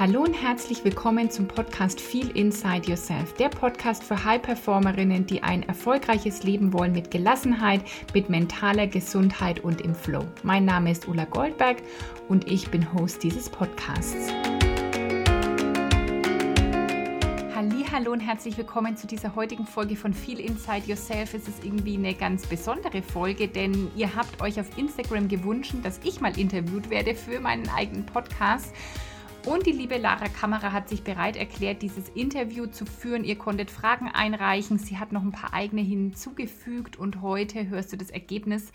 Hallo und herzlich willkommen zum Podcast Feel Inside Yourself, der Podcast für High-Performerinnen, die ein erfolgreiches Leben wollen mit Gelassenheit, mit mentaler Gesundheit und im Flow. Mein Name ist Ulla Goldberg und ich bin Host dieses Podcasts. Hallo und herzlich willkommen zu dieser heutigen Folge von Feel Inside Yourself. Es ist irgendwie eine ganz besondere Folge, denn ihr habt euch auf Instagram gewünscht, dass ich mal interviewt werde für meinen eigenen Podcast. Und die liebe Lara Kamera hat sich bereit erklärt, dieses Interview zu führen. Ihr konntet Fragen einreichen. Sie hat noch ein paar eigene hinzugefügt und heute hörst du das Ergebnis.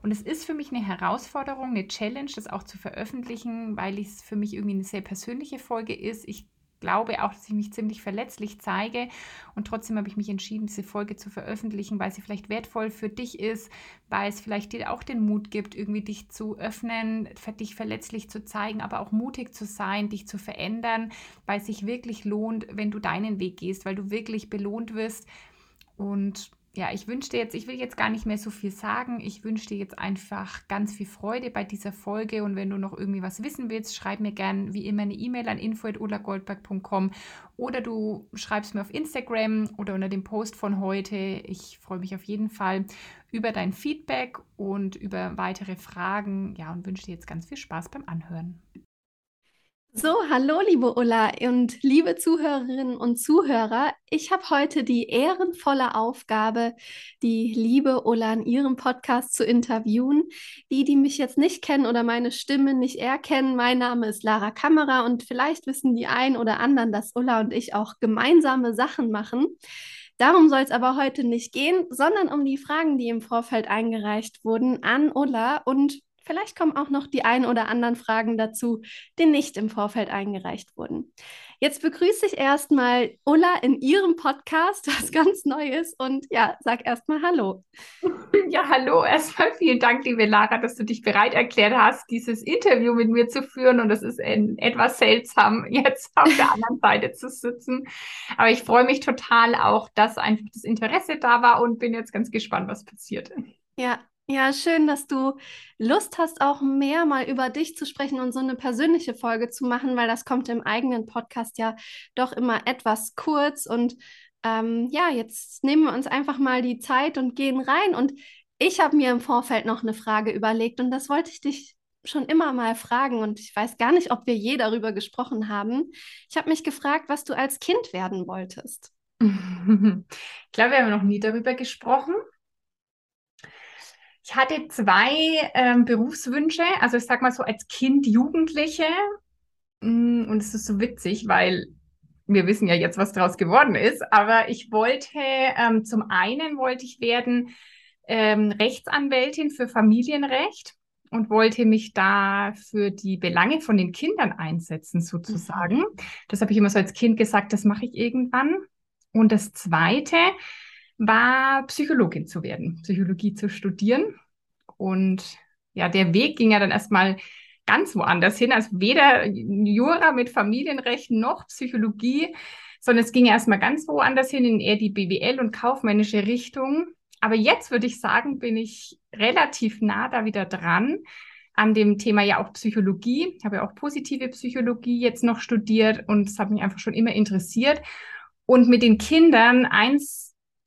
Und es ist für mich eine Herausforderung, eine Challenge, das auch zu veröffentlichen, weil es für mich irgendwie eine sehr persönliche Folge ist. Ich glaube auch, dass ich mich ziemlich verletzlich zeige. Und trotzdem habe ich mich entschieden, diese Folge zu veröffentlichen, weil sie vielleicht wertvoll für dich ist, weil es vielleicht dir auch den Mut gibt, irgendwie dich zu öffnen, dich verletzlich zu zeigen, aber auch mutig zu sein, dich zu verändern, weil es sich wirklich lohnt, wenn du deinen Weg gehst, weil du wirklich belohnt wirst. Und ja, ich wünsche dir jetzt, ich will jetzt gar nicht mehr so viel sagen. Ich wünsche dir jetzt einfach ganz viel Freude bei dieser Folge. Und wenn du noch irgendwie was wissen willst, schreib mir gern wie immer eine E-Mail an info.ulagoldberg.com oder du schreibst mir auf Instagram oder unter dem Post von heute. Ich freue mich auf jeden Fall über dein Feedback und über weitere Fragen. Ja, und wünsche dir jetzt ganz viel Spaß beim Anhören. So, hallo liebe Ulla und liebe Zuhörerinnen und Zuhörer. Ich habe heute die ehrenvolle Aufgabe, die liebe Ulla in ihrem Podcast zu interviewen. Die, die mich jetzt nicht kennen oder meine Stimme nicht erkennen, mein Name ist Lara Kammerer und vielleicht wissen die ein oder anderen, dass Ulla und ich auch gemeinsame Sachen machen. Darum soll es aber heute nicht gehen, sondern um die Fragen, die im Vorfeld eingereicht wurden an Ulla und Vielleicht kommen auch noch die ein oder anderen Fragen dazu, die nicht im Vorfeld eingereicht wurden. Jetzt begrüße ich erstmal Ulla in ihrem Podcast, was ganz neu ist. Und ja, sag erstmal Hallo. Ja, hallo. Erstmal vielen Dank, liebe Lara, dass du dich bereit erklärt hast, dieses Interview mit mir zu führen. Und es ist etwas seltsam, jetzt auf der anderen Seite zu sitzen. Aber ich freue mich total auch, dass einfach das Interesse da war und bin jetzt ganz gespannt, was passiert. Ja, ja, schön, dass du Lust hast, auch mehr mal über dich zu sprechen und so eine persönliche Folge zu machen, weil das kommt im eigenen Podcast ja doch immer etwas kurz. Und ähm, ja, jetzt nehmen wir uns einfach mal die Zeit und gehen rein. Und ich habe mir im Vorfeld noch eine Frage überlegt und das wollte ich dich schon immer mal fragen und ich weiß gar nicht, ob wir je darüber gesprochen haben. Ich habe mich gefragt, was du als Kind werden wolltest. Ich glaube, wir haben noch nie darüber gesprochen. Ich hatte zwei ähm, Berufswünsche, also ich sag mal so als Kind, Jugendliche. Mm, und es ist so witzig, weil wir wissen ja jetzt, was daraus geworden ist. Aber ich wollte, ähm, zum einen wollte ich werden ähm, Rechtsanwältin für Familienrecht und wollte mich da für die Belange von den Kindern einsetzen, sozusagen. Mhm. Das habe ich immer so als Kind gesagt, das mache ich irgendwann. Und das Zweite, war Psychologin zu werden, Psychologie zu studieren. Und ja, der Weg ging ja dann erstmal ganz woanders hin, also weder Jura mit Familienrecht noch Psychologie, sondern es ging ja erstmal ganz woanders hin, in eher die BWL und kaufmännische Richtung. Aber jetzt würde ich sagen, bin ich relativ nah da wieder dran an dem Thema ja auch Psychologie. Ich habe ja auch positive Psychologie jetzt noch studiert und es hat mich einfach schon immer interessiert. Und mit den Kindern eins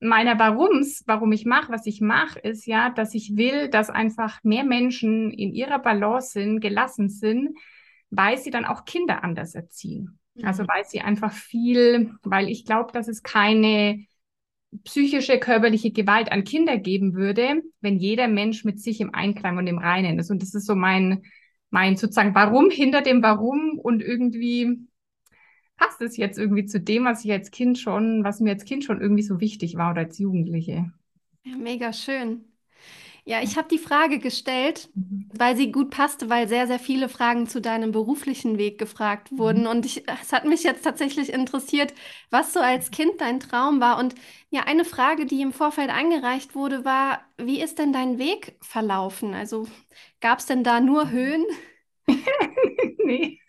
meiner Warums, warum ich mache, was ich mache, ist ja, dass ich will, dass einfach mehr Menschen in ihrer Balance sind, gelassen sind, weil sie dann auch Kinder anders erziehen. Mhm. Also weil sie einfach viel, weil ich glaube, dass es keine psychische, körperliche Gewalt an Kinder geben würde, wenn jeder Mensch mit sich im Einklang und im Reinen ist. Und das ist so mein, mein sozusagen Warum hinter dem Warum und irgendwie passt es jetzt irgendwie zu dem, was ich als Kind schon, was mir als Kind schon irgendwie so wichtig war oder als Jugendliche. Ja, mega schön. Ja, ich habe die Frage gestellt, mhm. weil sie gut passte, weil sehr, sehr viele Fragen zu deinem beruflichen Weg gefragt wurden. Mhm. Und ich, es hat mich jetzt tatsächlich interessiert, was so als Kind dein Traum war. Und ja, eine Frage, die im Vorfeld eingereicht wurde, war, wie ist denn dein Weg verlaufen? Also gab es denn da nur Höhen? nee.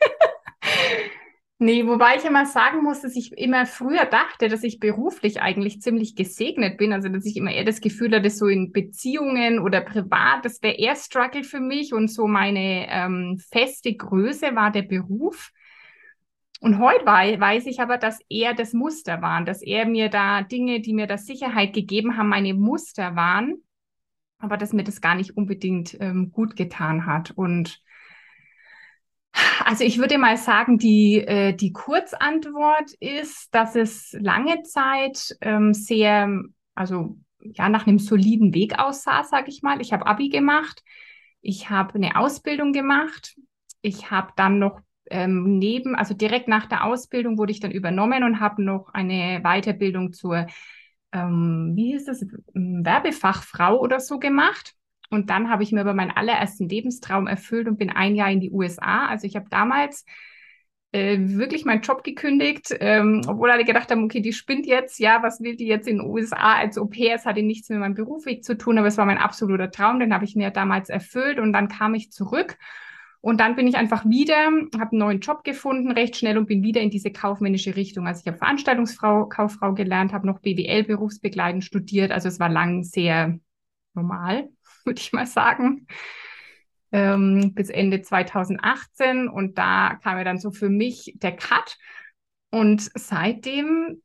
Nee, wobei ich immer sagen muss, dass ich immer früher dachte, dass ich beruflich eigentlich ziemlich gesegnet bin. Also, dass ich immer eher das Gefühl hatte, so in Beziehungen oder privat, das wäre eher Struggle für mich und so meine ähm, feste Größe war der Beruf. Und heute weiß ich aber, dass er das Muster waren, dass er mir da Dinge, die mir das Sicherheit gegeben haben, meine Muster waren, aber dass mir das gar nicht unbedingt ähm, gut getan hat. Und also ich würde mal sagen, die, äh, die Kurzantwort ist, dass es lange Zeit ähm, sehr, also ja, nach einem soliden Weg aussah, sage ich mal. Ich habe Abi gemacht, ich habe eine Ausbildung gemacht, ich habe dann noch ähm, neben, also direkt nach der Ausbildung wurde ich dann übernommen und habe noch eine Weiterbildung zur, ähm, wie hieß das, Werbefachfrau oder so gemacht. Und dann habe ich mir aber meinen allerersten Lebenstraum erfüllt und bin ein Jahr in die USA. Also ich habe damals äh, wirklich meinen Job gekündigt, ähm, obwohl alle gedacht haben, okay, die spinnt jetzt, ja, was will die jetzt in den USA als Au pair? Es hatte nichts mit meinem Berufsweg zu tun, aber es war mein absoluter Traum, den habe ich mir damals erfüllt und dann kam ich zurück und dann bin ich einfach wieder, habe einen neuen Job gefunden, recht schnell und bin wieder in diese kaufmännische Richtung. Also ich habe Veranstaltungsfrau, Kauffrau gelernt, habe noch BWL berufsbegleitend studiert. Also es war lang sehr normal, würde ich mal sagen. Ähm, bis Ende 2018 und da kam ja dann so für mich der Cut und seitdem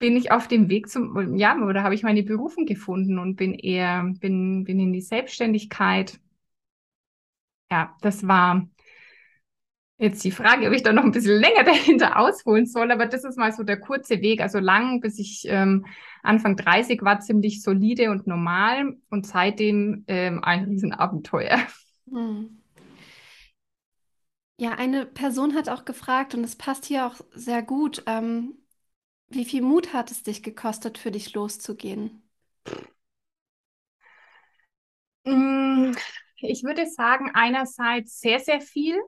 bin ich auf dem Weg zum, ja, oder habe ich meine Berufung gefunden und bin eher, bin, bin in die Selbstständigkeit ja, das war jetzt die Frage, ob ich da noch ein bisschen länger dahinter ausholen soll, aber das ist mal so der kurze Weg. Also lang, bis ich ähm, Anfang 30 war, ziemlich solide und normal und seitdem ähm, ein Riesenabenteuer. Hm. Ja, eine Person hat auch gefragt, und es passt hier auch sehr gut, ähm, wie viel Mut hat es dich gekostet, für dich loszugehen? Mm, ich würde sagen, einerseits sehr, sehr viel.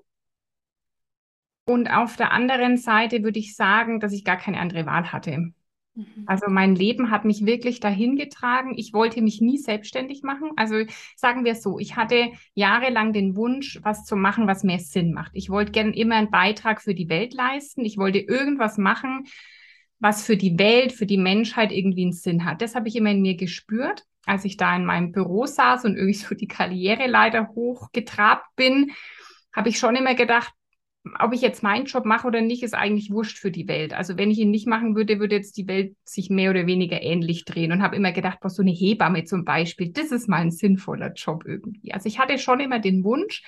Und auf der anderen Seite würde ich sagen, dass ich gar keine andere Wahl hatte. Mhm. Also mein Leben hat mich wirklich dahin getragen. Ich wollte mich nie selbstständig machen. Also sagen wir so, ich hatte jahrelang den Wunsch, was zu machen, was mehr Sinn macht. Ich wollte gerne immer einen Beitrag für die Welt leisten. Ich wollte irgendwas machen, was für die Welt, für die Menschheit irgendwie einen Sinn hat. Das habe ich immer in mir gespürt als ich da in meinem Büro saß und irgendwie so die Karriereleiter hochgetrabt bin, habe ich schon immer gedacht, ob ich jetzt meinen Job mache oder nicht, ist eigentlich wurscht für die Welt. Also wenn ich ihn nicht machen würde, würde jetzt die Welt sich mehr oder weniger ähnlich drehen und habe immer gedacht, was so eine Hebamme zum Beispiel, das ist mal ein sinnvoller Job irgendwie. Also ich hatte schon immer den Wunsch,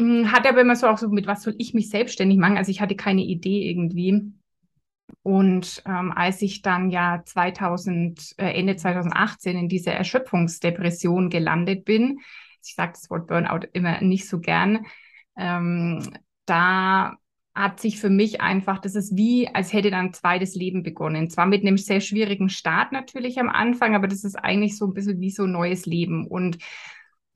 hm, hatte aber immer so auch so, mit was soll ich mich selbstständig machen? Also ich hatte keine Idee irgendwie. Und ähm, als ich dann ja 2000, äh, Ende 2018 in diese Erschöpfungsdepression gelandet bin, ich sage das Wort Burnout immer nicht so gern, ähm, da hat sich für mich einfach, das ist wie, als hätte dann ein zweites Leben begonnen. Zwar mit einem sehr schwierigen Start natürlich am Anfang, aber das ist eigentlich so ein bisschen wie so ein neues Leben. Und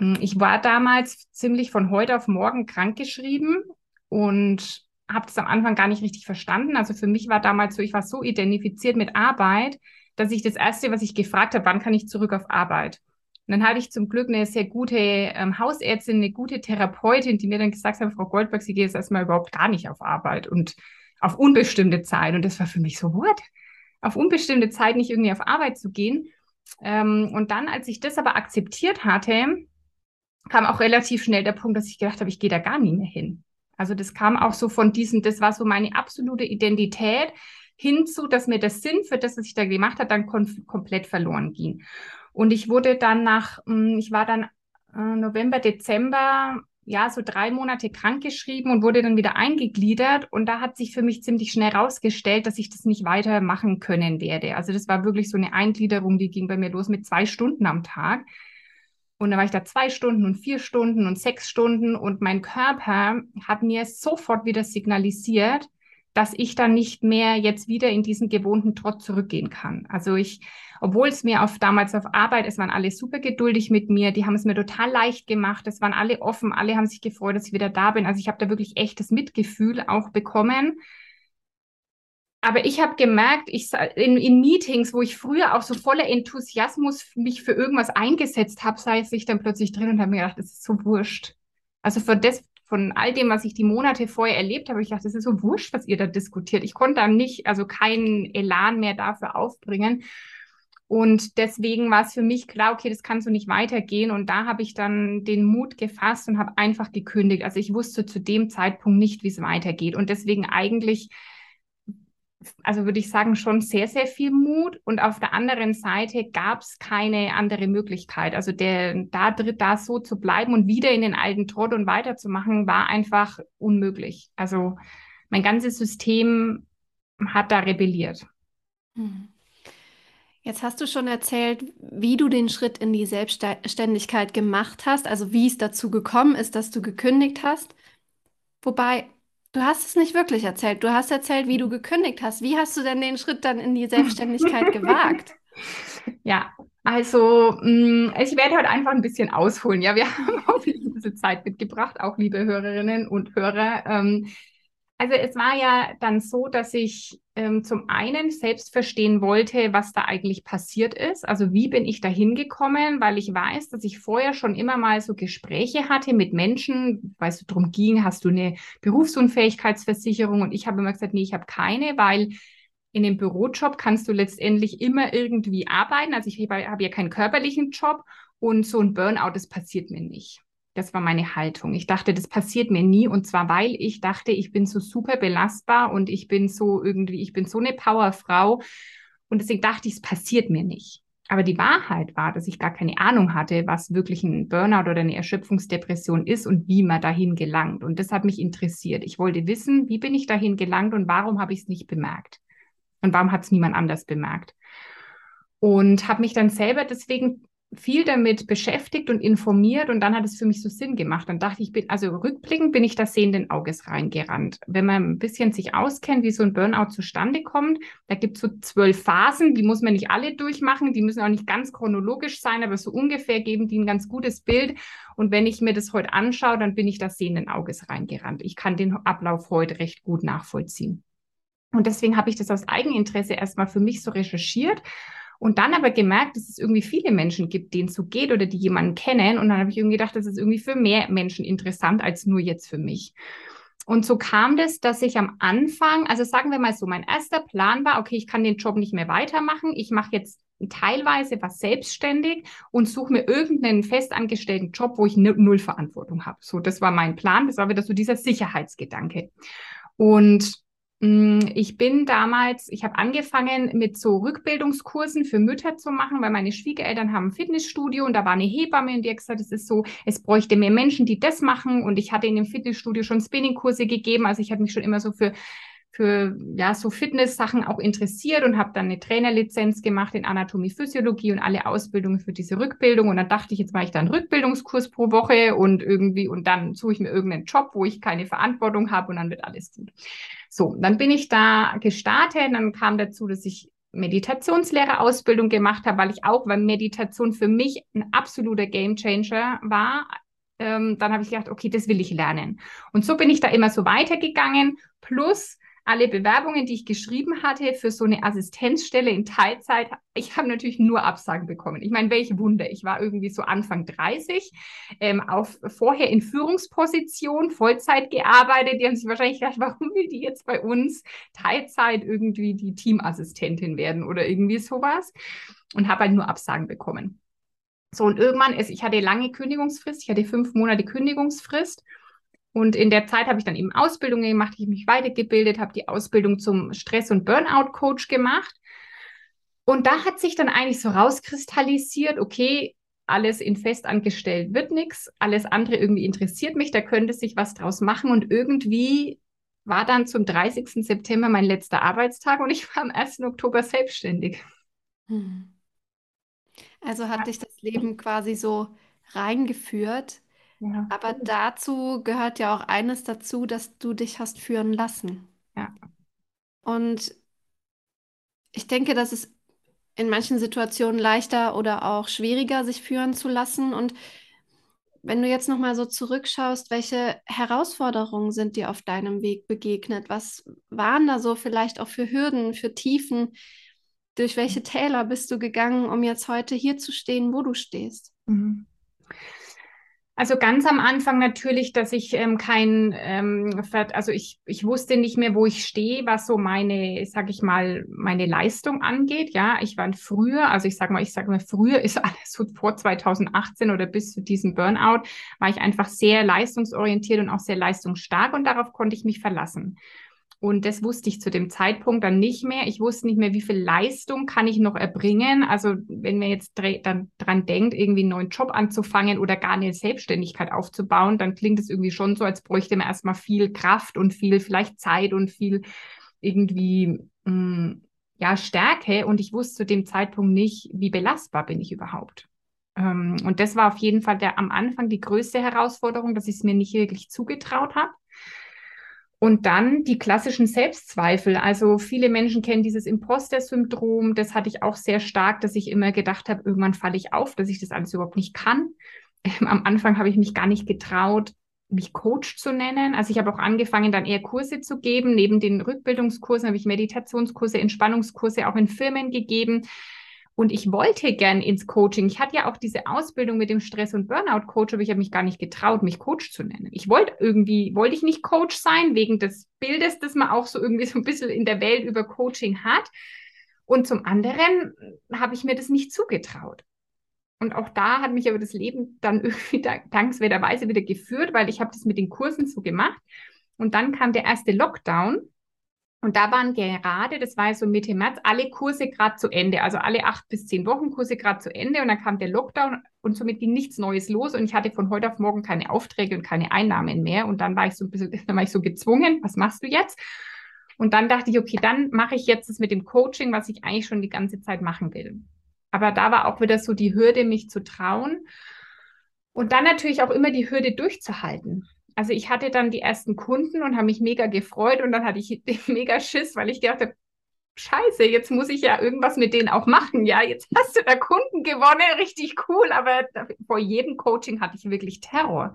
äh, ich war damals ziemlich von heute auf morgen krankgeschrieben und habe das am Anfang gar nicht richtig verstanden. Also für mich war damals so, ich war so identifiziert mit Arbeit, dass ich das Erste, was ich gefragt habe, wann kann ich zurück auf Arbeit? Und dann hatte ich zum Glück eine sehr gute ähm, Hausärztin, eine gute Therapeutin, die mir dann gesagt hat, Frau Goldberg, Sie gehen jetzt erstmal überhaupt gar nicht auf Arbeit und auf unbestimmte Zeit. Und das war für mich so, what? Auf unbestimmte Zeit nicht irgendwie auf Arbeit zu gehen. Ähm, und dann, als ich das aber akzeptiert hatte, kam auch relativ schnell der Punkt, dass ich gedacht habe, ich gehe da gar nie mehr hin. Also das kam auch so von diesem, das war so meine absolute Identität hinzu, dass mir der Sinn für das, was ich da gemacht habe, dann komplett verloren ging. Und ich wurde dann nach, hm, ich war dann äh, November, Dezember, ja, so drei Monate krankgeschrieben und wurde dann wieder eingegliedert. Und da hat sich für mich ziemlich schnell rausgestellt, dass ich das nicht weitermachen können werde. Also das war wirklich so eine Eingliederung, die ging bei mir los mit zwei Stunden am Tag. Und dann war ich da zwei Stunden und vier Stunden und sechs Stunden und mein Körper hat mir sofort wieder signalisiert, dass ich dann nicht mehr jetzt wieder in diesen gewohnten Trott zurückgehen kann. Also ich, obwohl es mir auf damals auf Arbeit, es waren alle super geduldig mit mir, die haben es mir total leicht gemacht, es waren alle offen, alle haben sich gefreut, dass ich wieder da bin. Also ich habe da wirklich echtes Mitgefühl auch bekommen aber ich habe gemerkt, ich in, in, Meetings, wo ich früher auch so voller Enthusiasmus mich für irgendwas eingesetzt habe, sei ich dann plötzlich drin und habe mir gedacht, das ist so wurscht. Also von, das, von all dem, was ich die Monate vorher erlebt habe, ich dachte, das ist so wurscht, was ihr da diskutiert. Ich konnte dann nicht, also keinen Elan mehr dafür aufbringen. Und deswegen war es für mich klar, okay, das kann so nicht weitergehen. Und da habe ich dann den Mut gefasst und habe einfach gekündigt. Also ich wusste zu dem Zeitpunkt nicht, wie es weitergeht. Und deswegen eigentlich, also würde ich sagen, schon sehr, sehr viel Mut. Und auf der anderen Seite gab es keine andere Möglichkeit. Also der, da, da so zu bleiben und wieder in den alten Trott und weiterzumachen, war einfach unmöglich. Also mein ganzes System hat da rebelliert. Hm. Jetzt hast du schon erzählt, wie du den Schritt in die Selbstständigkeit gemacht hast, also wie es dazu gekommen ist, dass du gekündigt hast. Wobei, du hast es nicht wirklich erzählt. Du hast erzählt, wie du gekündigt hast. Wie hast du denn den Schritt dann in die Selbstständigkeit gewagt? Ja, also mm, ich werde heute einfach ein bisschen ausholen. Ja, wir haben auch bisschen Zeit mitgebracht, auch liebe Hörerinnen und Hörer. Also es war ja dann so, dass ich ähm, zum einen selbst verstehen wollte, was da eigentlich passiert ist. Also wie bin ich da hingekommen, weil ich weiß, dass ich vorher schon immer mal so Gespräche hatte mit Menschen, weil es darum ging, hast du eine Berufsunfähigkeitsversicherung? Und ich habe immer gesagt, nee, ich habe keine, weil in dem Bürojob kannst du letztendlich immer irgendwie arbeiten. Also ich habe ja keinen körperlichen Job und so ein Burnout, das passiert mir nicht. Das war meine Haltung. Ich dachte, das passiert mir nie. Und zwar, weil ich dachte, ich bin so super belastbar und ich bin so irgendwie, ich bin so eine Powerfrau. Und deswegen dachte ich, es passiert mir nicht. Aber die Wahrheit war, dass ich gar keine Ahnung hatte, was wirklich ein Burnout oder eine Erschöpfungsdepression ist und wie man dahin gelangt. Und das hat mich interessiert. Ich wollte wissen, wie bin ich dahin gelangt und warum habe ich es nicht bemerkt? Und warum hat es niemand anders bemerkt? Und habe mich dann selber deswegen viel damit beschäftigt und informiert und dann hat es für mich so Sinn gemacht. Dann dachte ich, bin, also rückblickend bin ich da sehenden Auges reingerannt. Wenn man ein bisschen sich auskennt, wie so ein Burnout zustande kommt, da gibt es so zwölf Phasen, die muss man nicht alle durchmachen, die müssen auch nicht ganz chronologisch sein, aber so ungefähr geben die ein ganz gutes Bild. Und wenn ich mir das heute anschaue, dann bin ich da sehenden Auges reingerannt. Ich kann den Ablauf heute recht gut nachvollziehen. Und deswegen habe ich das aus Eigeninteresse erstmal für mich so recherchiert und dann aber gemerkt, dass es irgendwie viele Menschen gibt, denen es so geht oder die jemanden kennen. Und dann habe ich irgendwie gedacht, das ist irgendwie für mehr Menschen interessant als nur jetzt für mich. Und so kam das, dass ich am Anfang, also sagen wir mal so, mein erster Plan war, okay, ich kann den Job nicht mehr weitermachen. Ich mache jetzt teilweise was selbstständig und suche mir irgendeinen festangestellten Job, wo ich null Verantwortung habe. So, das war mein Plan. Das war wieder so dieser Sicherheitsgedanke. Und ich bin damals, ich habe angefangen mit so Rückbildungskursen für Mütter zu machen, weil meine Schwiegereltern haben ein Fitnessstudio und da war eine Hebamme und die hat gesagt, es ist so, es bräuchte mehr Menschen, die das machen. Und ich hatte in dem Fitnessstudio schon Spinningkurse gegeben, also ich habe mich schon immer so für für ja so Fitness-Sachen auch interessiert und habe dann eine Trainerlizenz gemacht in Anatomie, Physiologie und alle Ausbildungen für diese Rückbildung. Und dann dachte ich, jetzt mache ich da einen Rückbildungskurs pro Woche und irgendwie und dann suche ich mir irgendeinen Job, wo ich keine Verantwortung habe und dann wird alles gut. So, dann bin ich da gestartet. Dann kam dazu, dass ich Meditationslehrerausbildung gemacht habe, weil ich auch, weil Meditation für mich ein absoluter Gamechanger war. Ähm, dann habe ich gedacht, okay, das will ich lernen. Und so bin ich da immer so weitergegangen. Plus alle Bewerbungen, die ich geschrieben hatte für so eine Assistenzstelle in Teilzeit, ich habe natürlich nur Absagen bekommen. Ich meine, welche Wunder. Ich war irgendwie so Anfang 30, ähm, auf, vorher in Führungsposition, Vollzeit gearbeitet. Die haben sich wahrscheinlich gedacht, warum will die jetzt bei uns Teilzeit irgendwie die Teamassistentin werden oder irgendwie sowas? Und habe halt nur Absagen bekommen. So, und irgendwann ist, ich hatte lange Kündigungsfrist, ich hatte fünf Monate Kündigungsfrist. Und in der Zeit habe ich dann eben Ausbildungen gemacht, ich habe mich weitergebildet, habe die Ausbildung zum Stress- und Burnout-Coach gemacht. Und da hat sich dann eigentlich so rauskristallisiert, okay, alles in festangestellt wird nichts, alles andere irgendwie interessiert mich, da könnte sich was draus machen. Und irgendwie war dann zum 30. September mein letzter Arbeitstag und ich war am 1. Oktober selbstständig. Hm. Also hat dich das Leben quasi so reingeführt ja. Aber dazu gehört ja auch eines dazu, dass du dich hast führen lassen. Ja. Und ich denke, dass es in manchen Situationen leichter oder auch schwieriger, sich führen zu lassen. Und wenn du jetzt nochmal so zurückschaust, welche Herausforderungen sind dir auf deinem Weg begegnet? Was waren da so vielleicht auch für Hürden, für Tiefen? Durch welche Täler bist du gegangen, um jetzt heute hier zu stehen, wo du stehst? Mhm. Also ganz am Anfang natürlich, dass ich ähm, kein, ähm, also ich, ich wusste nicht mehr, wo ich stehe, was so meine, sag ich mal, meine Leistung angeht. Ja, ich war früher, also ich sag mal, ich sag mal, früher ist alles so vor 2018 oder bis zu diesem Burnout, war ich einfach sehr leistungsorientiert und auch sehr leistungsstark und darauf konnte ich mich verlassen. Und das wusste ich zu dem Zeitpunkt dann nicht mehr. Ich wusste nicht mehr, wie viel Leistung kann ich noch erbringen. Also wenn man jetzt dann dran denkt, irgendwie einen neuen Job anzufangen oder gar eine Selbstständigkeit aufzubauen, dann klingt es irgendwie schon so, als bräuchte man erstmal viel Kraft und viel vielleicht Zeit und viel irgendwie mh, hm, ja Stärke. Und ich wusste zu dem Zeitpunkt nicht, wie belastbar bin ich überhaupt. Ähm, und das war auf jeden Fall der am Anfang die größte Herausforderung, dass ich es mir nicht wirklich zugetraut habe. Und dann die klassischen Selbstzweifel. Also viele Menschen kennen dieses Imposter-Syndrom. Das hatte ich auch sehr stark, dass ich immer gedacht habe, irgendwann falle ich auf, dass ich das alles überhaupt nicht kann. Ähm, am Anfang habe ich mich gar nicht getraut, mich Coach zu nennen. Also ich habe auch angefangen, dann eher Kurse zu geben. Neben den Rückbildungskursen habe ich Meditationskurse, Entspannungskurse auch in Firmen gegeben. Und ich wollte gern ins Coaching. Ich hatte ja auch diese Ausbildung mit dem Stress- und Burnout-Coach, aber ich habe mich gar nicht getraut, mich Coach zu nennen. Ich wollte irgendwie, wollte ich nicht Coach sein, wegen des Bildes, das man auch so irgendwie so ein bisschen in der Welt über Coaching hat. Und zum anderen habe ich mir das nicht zugetraut. Und auch da hat mich aber das Leben dann irgendwie dankenswerterweise wieder geführt, weil ich habe das mit den Kursen so gemacht. Und dann kam der erste Lockdown und da waren gerade, das war so Mitte März, alle Kurse gerade zu Ende, also alle acht bis zehn Wochen Kurse gerade zu Ende. Und dann kam der Lockdown und somit ging nichts Neues los. Und ich hatte von heute auf morgen keine Aufträge und keine Einnahmen mehr. Und dann war ich so ein bisschen, dann war ich so gezwungen, was machst du jetzt? Und dann dachte ich, okay, dann mache ich jetzt das mit dem Coaching, was ich eigentlich schon die ganze Zeit machen will. Aber da war auch wieder so die Hürde, mich zu trauen. Und dann natürlich auch immer die Hürde durchzuhalten also ich hatte dann die ersten Kunden und habe mich mega gefreut und dann hatte ich mega Schiss, weil ich dachte, Scheiße, jetzt muss ich ja irgendwas mit denen auch machen. Ja, jetzt hast du da Kunden gewonnen, richtig cool, aber vor jedem Coaching hatte ich wirklich Terror.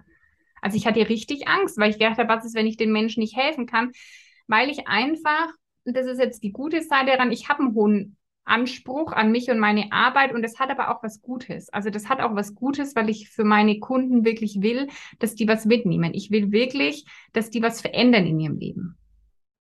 Also ich hatte richtig Angst, weil ich dachte, was ist, wenn ich den Menschen nicht helfen kann? Weil ich einfach, das ist jetzt die gute Seite daran, ich habe einen hohen Anspruch an mich und meine Arbeit und das hat aber auch was Gutes. Also das hat auch was Gutes, weil ich für meine Kunden wirklich will, dass die was mitnehmen. Ich will wirklich, dass die was verändern in ihrem Leben.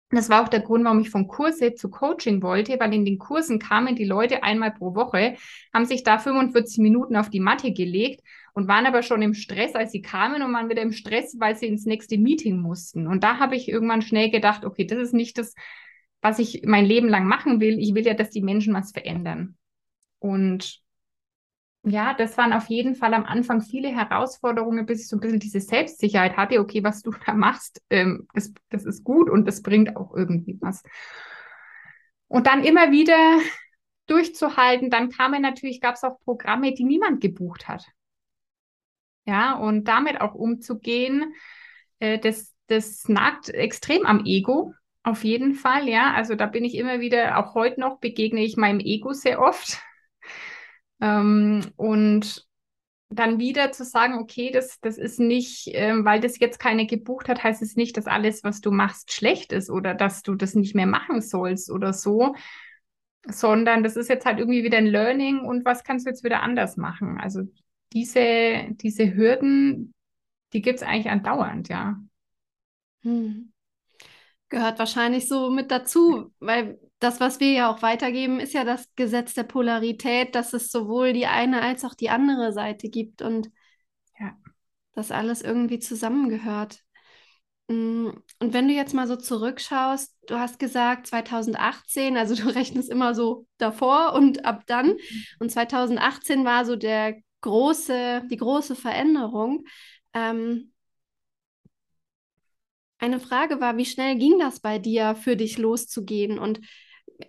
Das war auch der Grund, warum ich vom Kurse zu Coaching wollte, weil in den Kursen kamen die Leute einmal pro Woche, haben sich da 45 Minuten auf die Matte gelegt und waren aber schon im Stress, als sie kamen und waren wieder im Stress, weil sie ins nächste Meeting mussten. Und da habe ich irgendwann schnell gedacht, okay, das ist nicht das, was ich mein Leben lang machen will. Ich will ja, dass die Menschen was verändern. Und ja, das waren auf jeden Fall am Anfang viele Herausforderungen, bis ich so ein bisschen diese Selbstsicherheit hatte. Okay, was du da machst, ähm, das, das ist gut und das bringt auch irgendwie was. Und dann immer wieder durchzuhalten. Dann kamen natürlich, gab es auch Programme, die niemand gebucht hat. Ja, und damit auch umzugehen, äh, das, das nagt extrem am Ego. Auf jeden Fall, ja. Also da bin ich immer wieder, auch heute noch begegne ich meinem Ego sehr oft. Ähm, und dann wieder zu sagen, okay, das, das ist nicht, ähm, weil das jetzt keine gebucht hat, heißt es nicht, dass alles, was du machst, schlecht ist oder dass du das nicht mehr machen sollst oder so, sondern das ist jetzt halt irgendwie wieder ein Learning und was kannst du jetzt wieder anders machen? Also diese, diese Hürden, die gibt es eigentlich andauernd, ja. Hm. Gehört wahrscheinlich so mit dazu, weil das, was wir ja auch weitergeben, ist ja das Gesetz der Polarität, dass es sowohl die eine als auch die andere Seite gibt und ja. das alles irgendwie zusammengehört. Mm, und wenn du jetzt mal so zurückschaust, du hast gesagt 2018, also du rechnest immer so davor und ab dann. Mhm. Und 2018 war so der große, die große Veränderung. Ähm, eine Frage war, wie schnell ging das bei dir, für dich loszugehen? Und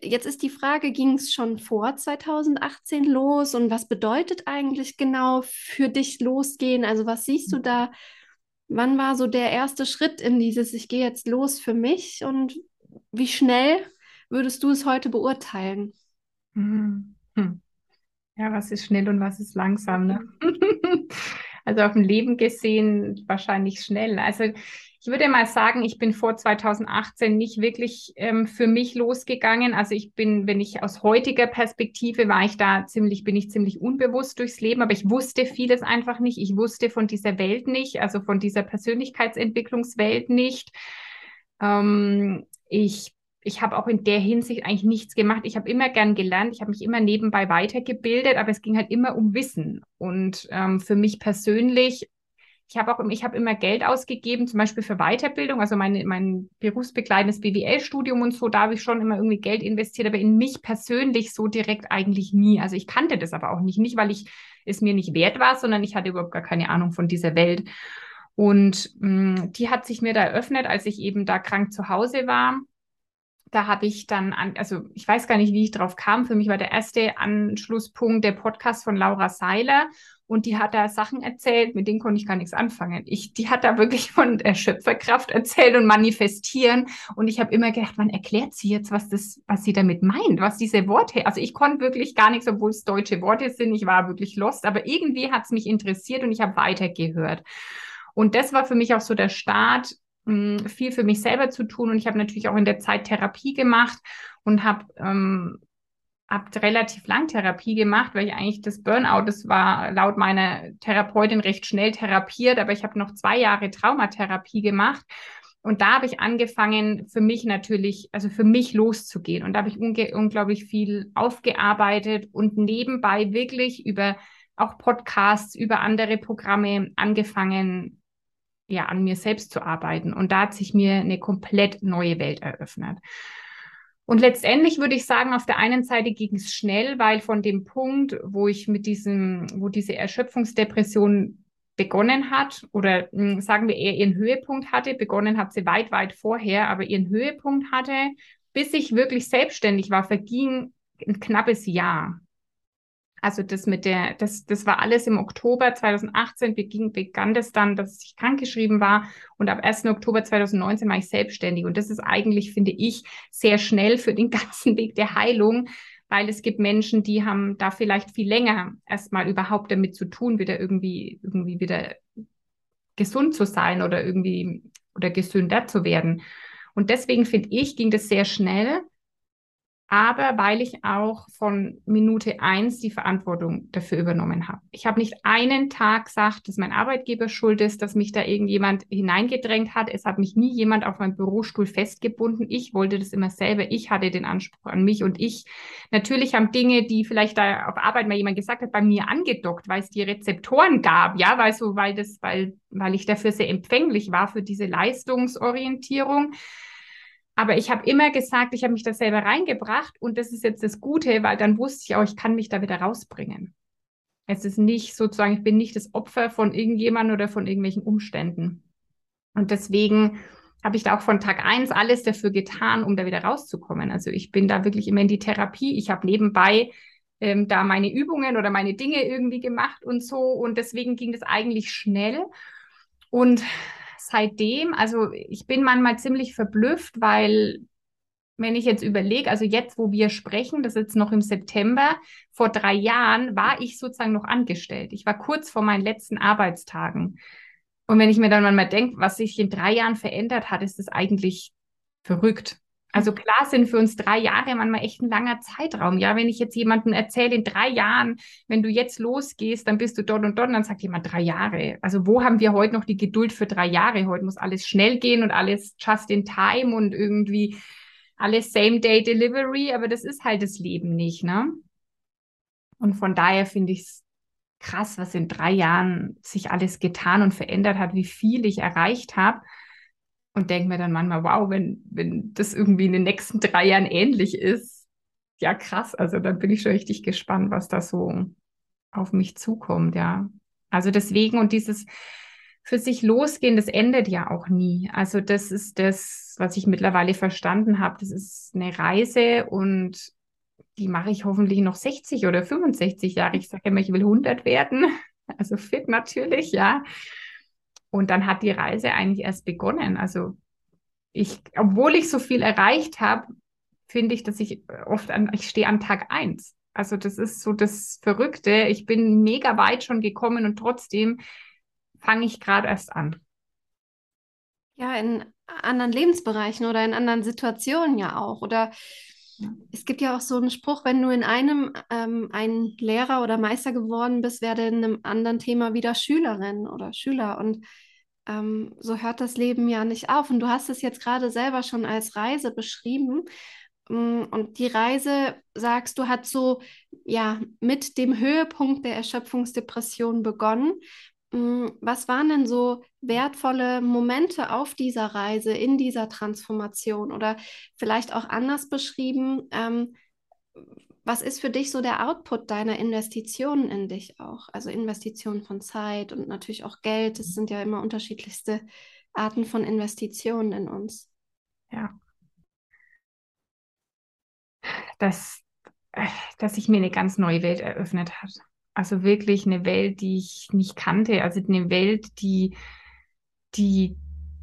jetzt ist die Frage, ging es schon vor 2018 los? Und was bedeutet eigentlich genau für dich losgehen? Also was siehst du da? Wann war so der erste Schritt in dieses, ich gehe jetzt los für mich? Und wie schnell würdest du es heute beurteilen? Hm. hm. Ja, was ist schnell und was ist langsam? Ne? Also auf dem Leben gesehen wahrscheinlich schnell. Also würde mal sagen, ich bin vor 2018 nicht wirklich ähm, für mich losgegangen. Also ich bin, wenn ich aus heutiger Perspektive war ich da ziemlich, bin ich ziemlich unbewusst durchs Leben, aber ich wusste vieles einfach nicht. Ich wusste von dieser Welt nicht, also von dieser Persönlichkeitsentwicklungswelt nicht. Ähm, ich ich habe auch in der Hinsicht eigentlich nichts gemacht. Ich habe immer gern gelernt, ich habe mich immer nebenbei weitergebildet, aber es ging halt immer um Wissen. Und ähm, für mich persönlich, ich habe auch ich habe immer Geld ausgegeben, zum Beispiel für Weiterbildung, also meine, mein berufsbegleitendes BWL-Studium und so, da habe ich schon immer irgendwie Geld investiert, aber in mich persönlich so direkt eigentlich nie. Also ich kannte das aber auch nicht, nicht weil ich es mir nicht wert war, sondern ich hatte überhaupt gar keine Ahnung von dieser Welt. Und mh, mm, die hat sich mir da eröffnet, als ich eben da krank zu Hause war da habe ich dann, an, also ich weiß gar nicht, wie ich drauf kam. Für mich war der erste Anschlusspunkt der Podcast von Laura Seiler. Und die hat da Sachen erzählt, mit denen konnte ich gar nichts anfangen. Ich, die hat da wirklich von der Schöpferkraft erzählt und manifestieren. Und ich habe immer gedacht, wann erklärt sie jetzt, was das, was sie damit meint, was diese Worte, also ich konnte wirklich gar nichts, obwohl es deutsche Worte sind. Ich war wirklich lost, aber irgendwie hat es mich interessiert und ich habe weitergehört. Und das war für mich auch so der Start, viel für mich selber zu tun. Und ich habe natürlich auch in der Zeit Therapie gemacht und habe ähm, hab relativ lang Therapie gemacht, weil ich eigentlich das Burnout, das war laut meiner Therapeutin recht schnell therapiert, aber ich habe noch zwei Jahre Traumatherapie gemacht. Und da habe ich angefangen, für mich natürlich, also für mich loszugehen. Und da habe ich unglaublich viel aufgearbeitet und nebenbei wirklich über auch Podcasts, über andere Programme angefangen, ja, an mir selbst zu arbeiten. Und da hat sich mir eine komplett neue Welt eröffnet. Und letztendlich würde ich sagen, auf der einen Seite ging es schnell, weil von dem Punkt, wo ich mit diesem, wo diese Erschöpfungsdepression begonnen hat, oder mh, hm, sagen wir eher ihren Höhepunkt hatte, begonnen hat sie weit, weit vorher, aber ihren Höhepunkt hatte, bis ich wirklich selbstständig war, verging ein knappes Jahr. Also das mit der, das, das war alles im Oktober 2018 beging, begann das dann, dass ich krankgeschrieben war und ab 1. Oktober 2019 war ich selbstständig. Und das ist eigentlich, finde ich, sehr schnell für den ganzen Weg der Heilung, weil es gibt Menschen, die haben da vielleicht viel länger erstmal überhaupt damit zu tun, wieder irgendwie, irgendwie wieder gesund zu sein oder irgendwie oder gesünder zu werden. Und deswegen finde ich, ging das sehr schnell aber weil ich auch von Minute eins die Verantwortung dafür übernommen habe. Ich habe nicht einen Tag gesagt, dass mein Arbeitgeber schuld ist, dass mich da irgendjemand hineingedrängt hat. Es hat mich nie jemand auf meinem Bürostuhl festgebunden. Ich wollte das immer selber. Ich hatte den Anspruch an mich und ich. Natürlich haben Dinge, die vielleicht da auf Arbeit mal jemand gesagt hat, bei mir angedockt, weil es die Rezeptoren gab, ja, weil so, weil das, weil, weil ich dafür sehr empfänglich war für diese Leistungsorientierung. Aber ich habe immer gesagt, ich habe mich da selber reingebracht und das ist jetzt das Gute, weil dann wusste ich auch, ich kann mich da wieder rausbringen. Es ist nicht sozusagen, ich bin nicht das Opfer von irgendjemandem oder von irgendwelchen Umständen. Und deswegen habe ich da auch von Tag eins alles dafür getan, um da wieder rauszukommen. Also ich bin da wirklich immer in die Therapie. Ich habe nebenbei ähm, da meine Übungen oder meine Dinge irgendwie gemacht und so. Und deswegen ging das eigentlich schnell. Und seitdem, also ich bin manchmal ziemlich verblüfft, weil wenn ich jetzt überlege, also jetzt, wo wir sprechen, das ist jetzt noch im September, vor drei Jahren war ich sozusagen noch angestellt. Ich war kurz vor meinen letzten Arbeitstagen. Und wenn ich mir dann manchmal denke, was sich in drei Jahren verändert hat, ist das eigentlich verrückt. Also klar sind für uns drei Jahre manchmal echt ein langer Zeitraum. Ja, wenn ich jetzt jemandem erzähle, in drei Jahren, wenn du jetzt losgehst, dann bist du dort und dort, dann sagt jemand drei Jahre. Also wo haben wir heute noch die Geduld für drei Jahre? Heute muss alles schnell gehen und alles just in time und irgendwie alles same day delivery, aber das ist halt das Leben nicht, ne? Und von daher finde ich es krass, was in drei Jahren sich alles getan und verändert hat, wie viel ich erreicht habe und denke mir dann manchmal, wow, wenn, wenn das irgendwie in den nächsten drei Jahren ähnlich ist, ja krass, also dann bin ich schon richtig gespannt, was da so auf mich zukommt, ja. Also deswegen und dieses für sich losgehen, das endet ja auch nie. Also das ist das, was ich mittlerweile verstanden habe. Das ist eine Reise und die mache ich hoffentlich noch 60 oder 65 Jahre. Ich sage immer, ich will 100 werden. Also fit natürlich, ja. Und dann hat die Reise eigentlich erst begonnen. Also ich, obwohl ich so viel erreicht habe, finde ich, dass ich oft an, ich stehe an Tag eins. Also das ist so das Verrückte. Ich bin mega weit schon gekommen und trotzdem fange ich gerade erst an. Ja, in anderen Lebensbereichen oder in anderen Situationen ja auch. Oder es gibt ja auch so einen Spruch, wenn du in einem ähm, ein Lehrer oder Meister geworden bist, werde in einem anderen Thema wieder Schülerin oder Schüler. Und ähm, so hört das Leben ja nicht auf. Und du hast es jetzt gerade selber schon als Reise beschrieben. Mm, und die Reise, sagst du, hat so ja mit dem Höhepunkt der Erschöpfungsdepression begonnen. Mm, was waren denn so wertvolle Momente auf dieser Reise, in dieser Transformation? Oder vielleicht auch anders beschrieben, ähm, was ist für dich so der Output deiner Investitionen in dich auch? Also Investitionen von Zeit und natürlich auch Geld. Das sind ja immer unterschiedlichste Arten von Investitionen in uns. Ja. Dass, äh, dass sich mir eine ganz neue Welt eröffnet hat. Also wirklich eine Welt, die ich nicht kannte. Also eine Welt, die, die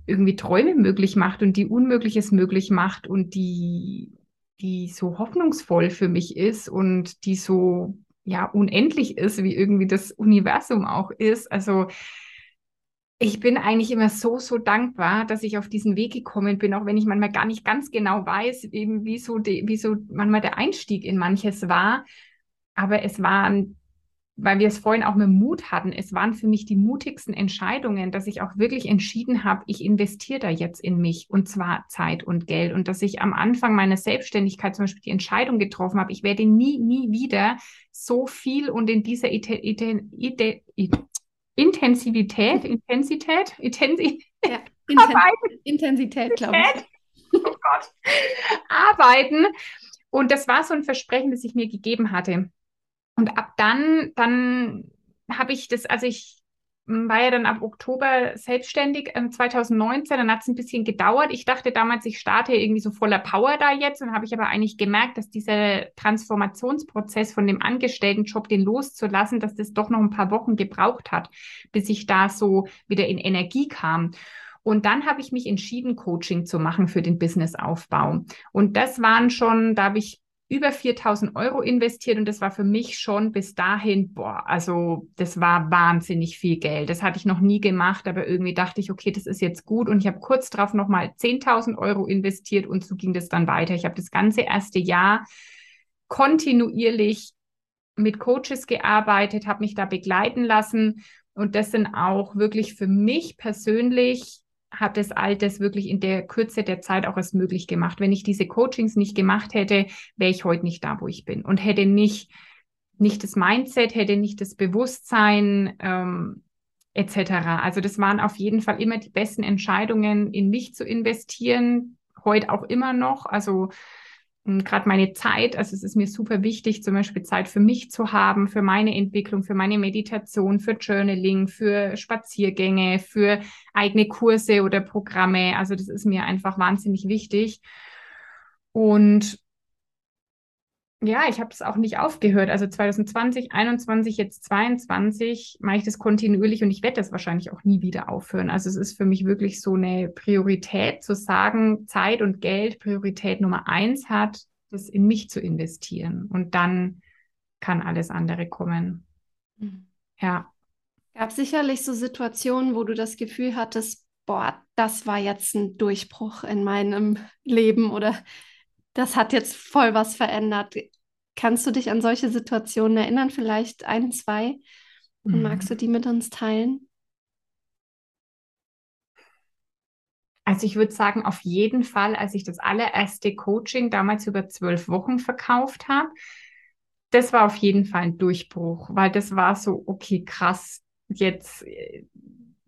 irgendwie Träume möglich macht und die Unmögliches möglich macht und die, die so hoffnungsvoll für mich ist und die so ja unendlich ist, wie irgendwie das Universum auch ist. Also ich bin eigentlich immer so, so dankbar, dass ich auf diesen Weg gekommen bin, auch wenn ich manchmal gar nicht ganz genau weiß, eben wie so, die, wie so manchmal der Einstieg in manches war. Aber es waren weil wir es vorhin auch mit Mut hatten, es waren für mich die mutigsten Entscheidungen, dass ich auch wirklich entschieden habe, ich investiere da jetzt in mich und zwar Zeit und Geld und dass ich am Anfang meiner Selbstständigkeit zum Beispiel die Entscheidung getroffen habe, ich werde nie, nie wieder so viel und in dieser Ite Ite Ite Intensivität, Intensität, Intensität, ja, Inten Intensität, glaube ich. Oh Gott. Arbeiten. Und das war so ein Versprechen, das ich mir gegeben hatte. Und ab dann, dann habe ich das, also ich war ja dann ab Oktober selbstständig, ähm, 2019, dann hat es ein bisschen gedauert. Ich dachte damals, ich starte irgendwie so voller Power da jetzt und habe ich aber eigentlich gemerkt, dass dieser Transformationsprozess von dem Angestelltenjob, den loszulassen, dass das doch noch ein paar Wochen gebraucht hat, bis ich da so wieder in Energie kam. Und dann habe ich mich entschieden, Coaching zu machen für den Businessaufbau. Und das waren schon, da habe ich über 4000 Euro investiert und das war für mich schon bis dahin, boah, also das war wahnsinnig viel Geld. Das hatte ich noch nie gemacht, aber irgendwie dachte ich, okay, das ist jetzt gut und ich habe kurz darauf nochmal 10.000 Euro investiert und so ging das dann weiter. Ich habe das ganze erste Jahr kontinuierlich mit Coaches gearbeitet, habe mich da begleiten lassen und das sind auch wirklich für mich persönlich hat das all das wirklich in der Kürze der Zeit auch erst möglich gemacht. Wenn ich diese Coachings nicht gemacht hätte, wäre ich heute nicht da, wo ich bin und hätte nicht, nicht das Mindset, hätte nicht das Bewusstsein ähm, etc. Also das waren auf jeden Fall immer die besten Entscheidungen, in mich zu investieren, heute auch immer noch. Also gerade meine Zeit, also es ist mir super wichtig, zum Beispiel Zeit für mich zu haben, für meine Entwicklung, für meine Meditation, für Journaling, für Spaziergänge, für eigene Kurse oder Programme. Also das ist mir einfach wahnsinnig wichtig. Und ja, ich habe es auch nicht aufgehört. Also 2020, 21, jetzt 22 mache ich das kontinuierlich und ich werde das wahrscheinlich auch nie wieder aufhören. Also es ist für mich wirklich so eine Priorität zu sagen, Zeit und Geld Priorität Nummer eins hat, das in mich zu investieren. Und dann kann alles andere kommen. Mhm. Ja. Gab sicherlich so Situationen, wo du das Gefühl hattest, boah, das war jetzt ein Durchbruch in meinem Leben oder das hat jetzt voll was verändert. Kannst du dich an solche Situationen erinnern? Vielleicht ein, zwei? Und mhm. magst du die mit uns teilen? Also ich würde sagen, auf jeden Fall, als ich das allererste Coaching damals über zwölf Wochen verkauft habe, das war auf jeden Fall ein Durchbruch, weil das war so, okay, krass, jetzt, äh,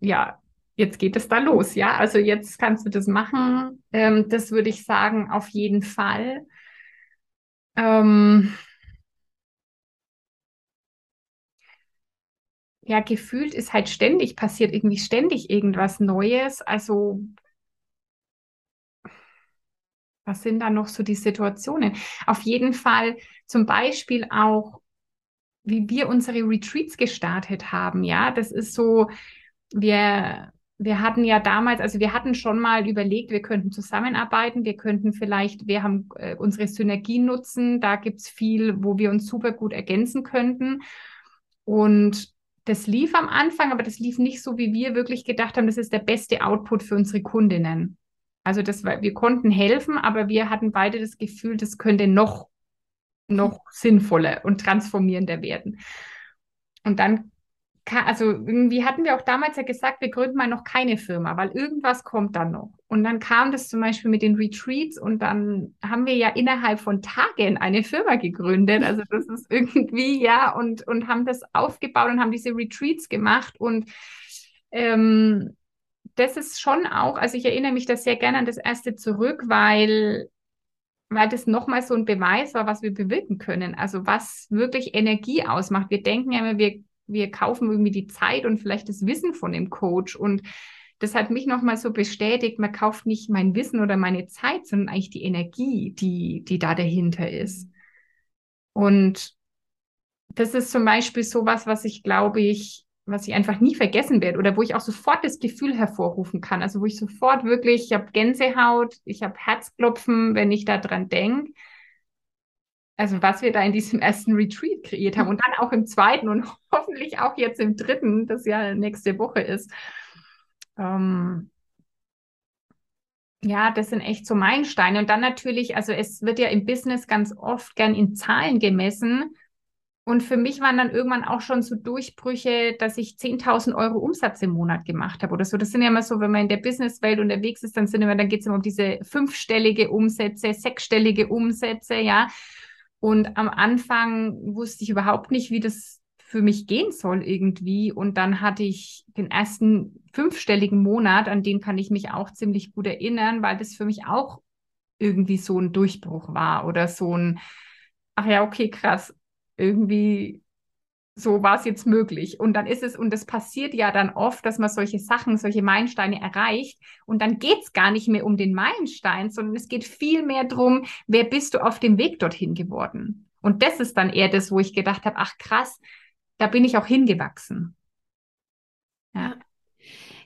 ja, jetzt geht es da los, ja. Also jetzt kannst du das machen. Ähm, das würde ich sagen, auf jeden Fall. Ähm, ja, gefühlt ist halt ständig passiert, irgendwie ständig irgendwas Neues. Also, was sind da noch so die Situationen? Auf jeden Fall zum Beispiel auch, wie wir unsere Retreats gestartet haben. Ja, das ist so, wir wir hatten ja damals, also wir hatten schon mal überlegt, wir könnten zusammenarbeiten, wir könnten vielleicht, wir haben äh, unsere Synergien nutzen, da gibt's viel, wo wir uns super gut ergänzen könnten. Und das lief am Anfang, aber das lief nicht so, wie wir wirklich gedacht haben, das ist der beste Output für unsere Kundinnen. Also das war, wir konnten helfen, aber wir hatten beide das Gefühl, das könnte noch, noch sinnvoller und transformierender werden. Und dann also irgendwie hatten wir auch damals ja gesagt, wir gründen mal noch keine Firma, weil irgendwas kommt dann noch. Und dann kam das zum Beispiel mit den Retreats und dann haben wir ja innerhalb von Tagen eine Firma gegründet. Also das ist irgendwie, ja, und, und haben das aufgebaut und haben diese Retreats gemacht. Und ähm, das ist schon auch, also ich erinnere mich da sehr gerne an das erste zurück, weil weil das nochmal so ein Beweis war, was wir bewirken können. Also was wirklich Energie ausmacht. Wir denken ja immer, wir wir kaufen irgendwie die Zeit und vielleicht das Wissen von dem Coach. Und das hat mich nochmal so bestätigt, man kauft nicht mein Wissen oder meine Zeit, sondern eigentlich die Energie, die, die da dahinter ist. Und das ist zum Beispiel sowas, was ich glaube ich, was ich einfach nie vergessen werde oder wo ich auch sofort das Gefühl hervorrufen kann. Also wo ich sofort wirklich, ich habe Gänsehaut, ich habe Herzklopfen, wenn ich daran denke also was wir da in diesem ersten Retreat kreiert haben und dann auch im zweiten und hoffentlich auch jetzt im dritten, das ja nächste Woche ist. Ähm, ja, das sind echt so Meilensteine. Und dann natürlich, also es wird ja im Business ganz oft gern in Zahlen gemessen. Und für mich waren dann irgendwann auch schon so Durchbrüche, dass ich 10.000 Euro Umsatz im Monat gemacht habe oder so. Das sind ja immer so, wenn man in der Businesswelt unterwegs ist, dann sind immer, dann geht es immer um diese fünfstellige Umsätze, sechsstellige Umsätze, ja. Und am Anfang wusste ich überhaupt nicht, wie das für mich gehen soll irgendwie. Und dann hatte ich den ersten fünfstelligen Monat, an den kann ich mich auch ziemlich gut erinnern, weil das für mich auch irgendwie so ein Durchbruch war oder so ein, ach ja, okay, krass, irgendwie so war es jetzt möglich. Und dann ist es, und das passiert ja dann oft, dass man solche Sachen, solche Meilensteine erreicht. Und dann geht es gar nicht mehr um den Meilenstein, sondern es geht viel mehr darum, wer bist du auf dem Weg dorthin geworden. Und das ist dann eher das, wo ich gedacht habe, ach krass, da bin ich auch hingewachsen. Ja.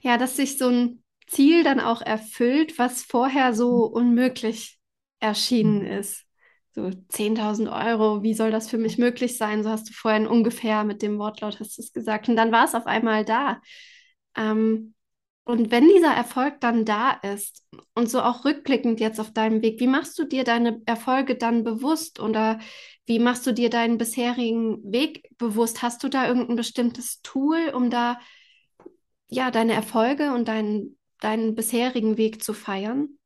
Ja, dass sich so ein Ziel dann auch erfüllt, was vorher so unmöglich erschienen mhm. ist so 10.000 Euro, wie soll das für mich möglich sein? So hast du vorhin ungefähr mit dem Wortlaut hast du es gesagt. Und dann war es auf einmal da. Ähm, und wenn dieser Erfolg dann da ist und so auch rückblickend jetzt auf deinem Weg, wie machst du dir deine Erfolge dann bewusst oder wie machst du dir deinen bisherigen Weg bewusst? Hast du da irgendein bestimmtes Tool, um da ja deine Erfolge und deinen, deinen bisherigen Weg zu feiern?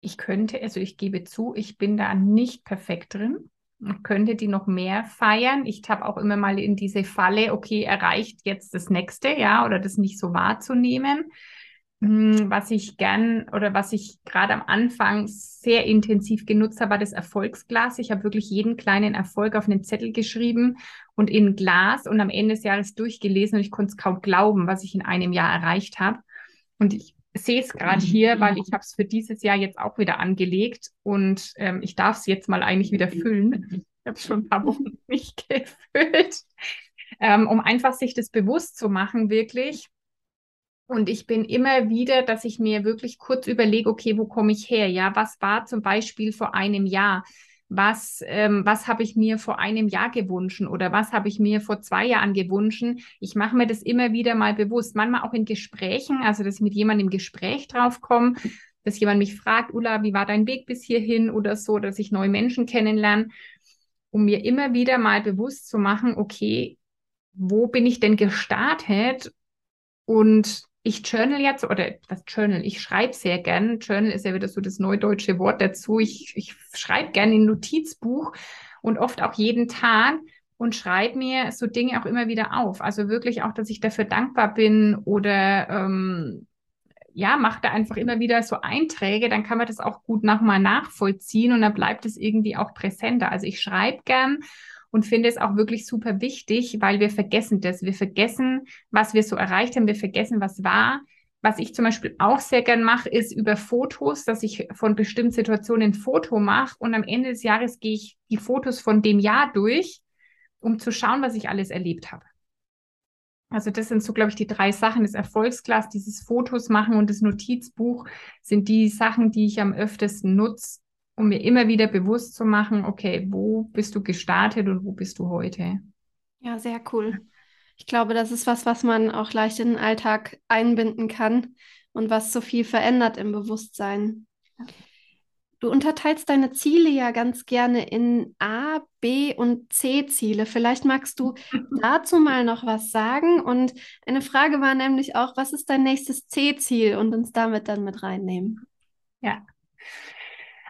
Ich könnte, also ich gebe zu, ich bin da nicht perfekt drin. Ich könnte die noch mehr feiern. Ich habe auch immer mal in diese Falle, okay, erreicht jetzt das nächste, ja, oder das nicht so wahrzunehmen. Hm, was ich gern oder was ich gerade am Anfang sehr intensiv genutzt habe, war das Erfolgsglas. Ich habe wirklich jeden kleinen Erfolg auf einen Zettel geschrieben und in Glas und am Ende des Jahres durchgelesen und ich konnte es kaum glauben, was ich in einem Jahr erreicht habe. Und ich sehe es gerade hier, weil ich habe es für dieses Jahr jetzt auch wieder angelegt und ähm, ich darf es jetzt mal eigentlich wieder füllen. Ich habe es schon ein paar Wochen nicht gefüllt, ähm, um einfach sich das bewusst zu machen, wirklich. Und ich bin immer wieder, dass ich mir wirklich kurz überlege, okay, wo komme ich her? Ja, was war zum Beispiel vor einem Jahr? Was, ähm, was habe ich mir vor einem Jahr gewünscht oder was habe ich mir vor zwei Jahren gewünscht. Ich mache mir das immer wieder mal bewusst, manchmal auch in Gesprächen, also dass ich mit jemandem im Gespräch drauf komme, dass jemand mich fragt, Ulla, wie war dein Weg bis hierhin oder so, dass ich neue Menschen kennenlerne, um mir immer wieder mal bewusst zu machen, okay, wo bin ich denn gestartet und ich journal jetzt, oder das Journal, ich schreibe sehr gern. Journal ist ja wieder so das neudeutsche Wort dazu. Ich, ich schreibe gerne in Notizbuch und oft auch jeden Tag und schreibe mir so Dinge auch immer wieder auf. Also wirklich auch, dass ich dafür dankbar bin oder ähm, ja, mache da einfach immer wieder so Einträge, dann kann man das auch gut nochmal nachvollziehen und dann bleibt es irgendwie auch präsenter. Also ich schreibe gern und finde es auch wirklich super wichtig, weil wir vergessen das. Wir vergessen, was wir so erreicht haben. Wir vergessen, was war. Was ich zum Beispiel auch sehr gern mache, ist über Fotos, dass ich von bestimmten Situationen ein Foto mache und am Ende des Jahres gehe ich die Fotos von dem Jahr durch, um zu schauen, was ich alles erlebt habe. Also das sind so, glaube ich, die drei Sachen. Das Erfolgsglas, dieses Fotos machen und das Notizbuch sind die Sachen, die ich am öftesten nutze, um mir immer wieder bewusst zu machen, okay, wo bist du gestartet und wo bist du heute? Ja, sehr cool. Ich glaube, das ist was, was man auch leicht in den Alltag einbinden kann und was so viel verändert im Bewusstsein. Du unterteilst deine Ziele ja ganz gerne in A, B und C-Ziele. Vielleicht magst du dazu mal noch was sagen. Und eine Frage war nämlich auch, was ist dein nächstes C-Ziel und uns damit dann mit reinnehmen? Ja.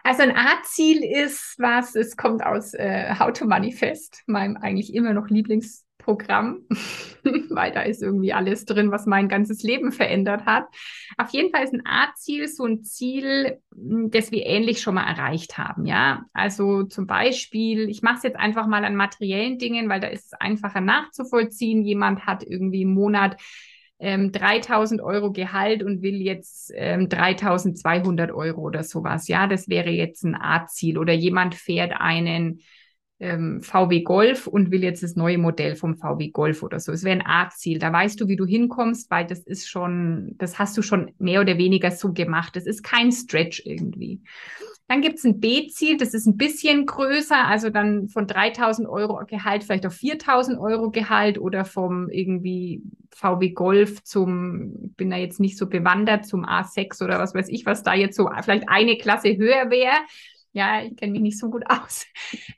Also ein A-Ziel ist was, es kommt aus äh, How to Manifest, meinem eigentlich immer noch Lieblings Programm, weil da ist irgendwie alles drin, was mein ganzes Leben verändert hat. Auf jeden Fall ist ein A-Ziel so ein Ziel, hm, das wir ähnlich schon mal erreicht haben. Ja, also zum Beispiel, ich mache es jetzt einfach mal an materiellen Dingen, weil da ist es einfacher nachzuvollziehen. Jemand hat irgendwie im Monat ähm, 3000 Euro Gehalt und will jetzt ähm, 3200 Euro oder sowas. Ja, das wäre jetzt ein A-Ziel. Oder jemand fährt einen ähm, VW Golf und will jetzt das neue Modell vom VW Golf oder so. Es wäre ein A-Ziel. Da weißt du, wie du hinkommst, weil das ist schon, das hast du schon mehr oder weniger so gemacht. Das ist kein Stretch irgendwie. Dann gibt es ein B-Ziel, das ist ein bisschen größer, also dann von 3000 Euro Gehalt vielleicht auf 4000 Euro Gehalt oder vom irgendwie VW Golf zum, bin da jetzt nicht so bewandert, zum A6 oder was weiß ich, was da jetzt so vielleicht eine Klasse höher wäre. Ja, ich kenne mich nicht so gut aus.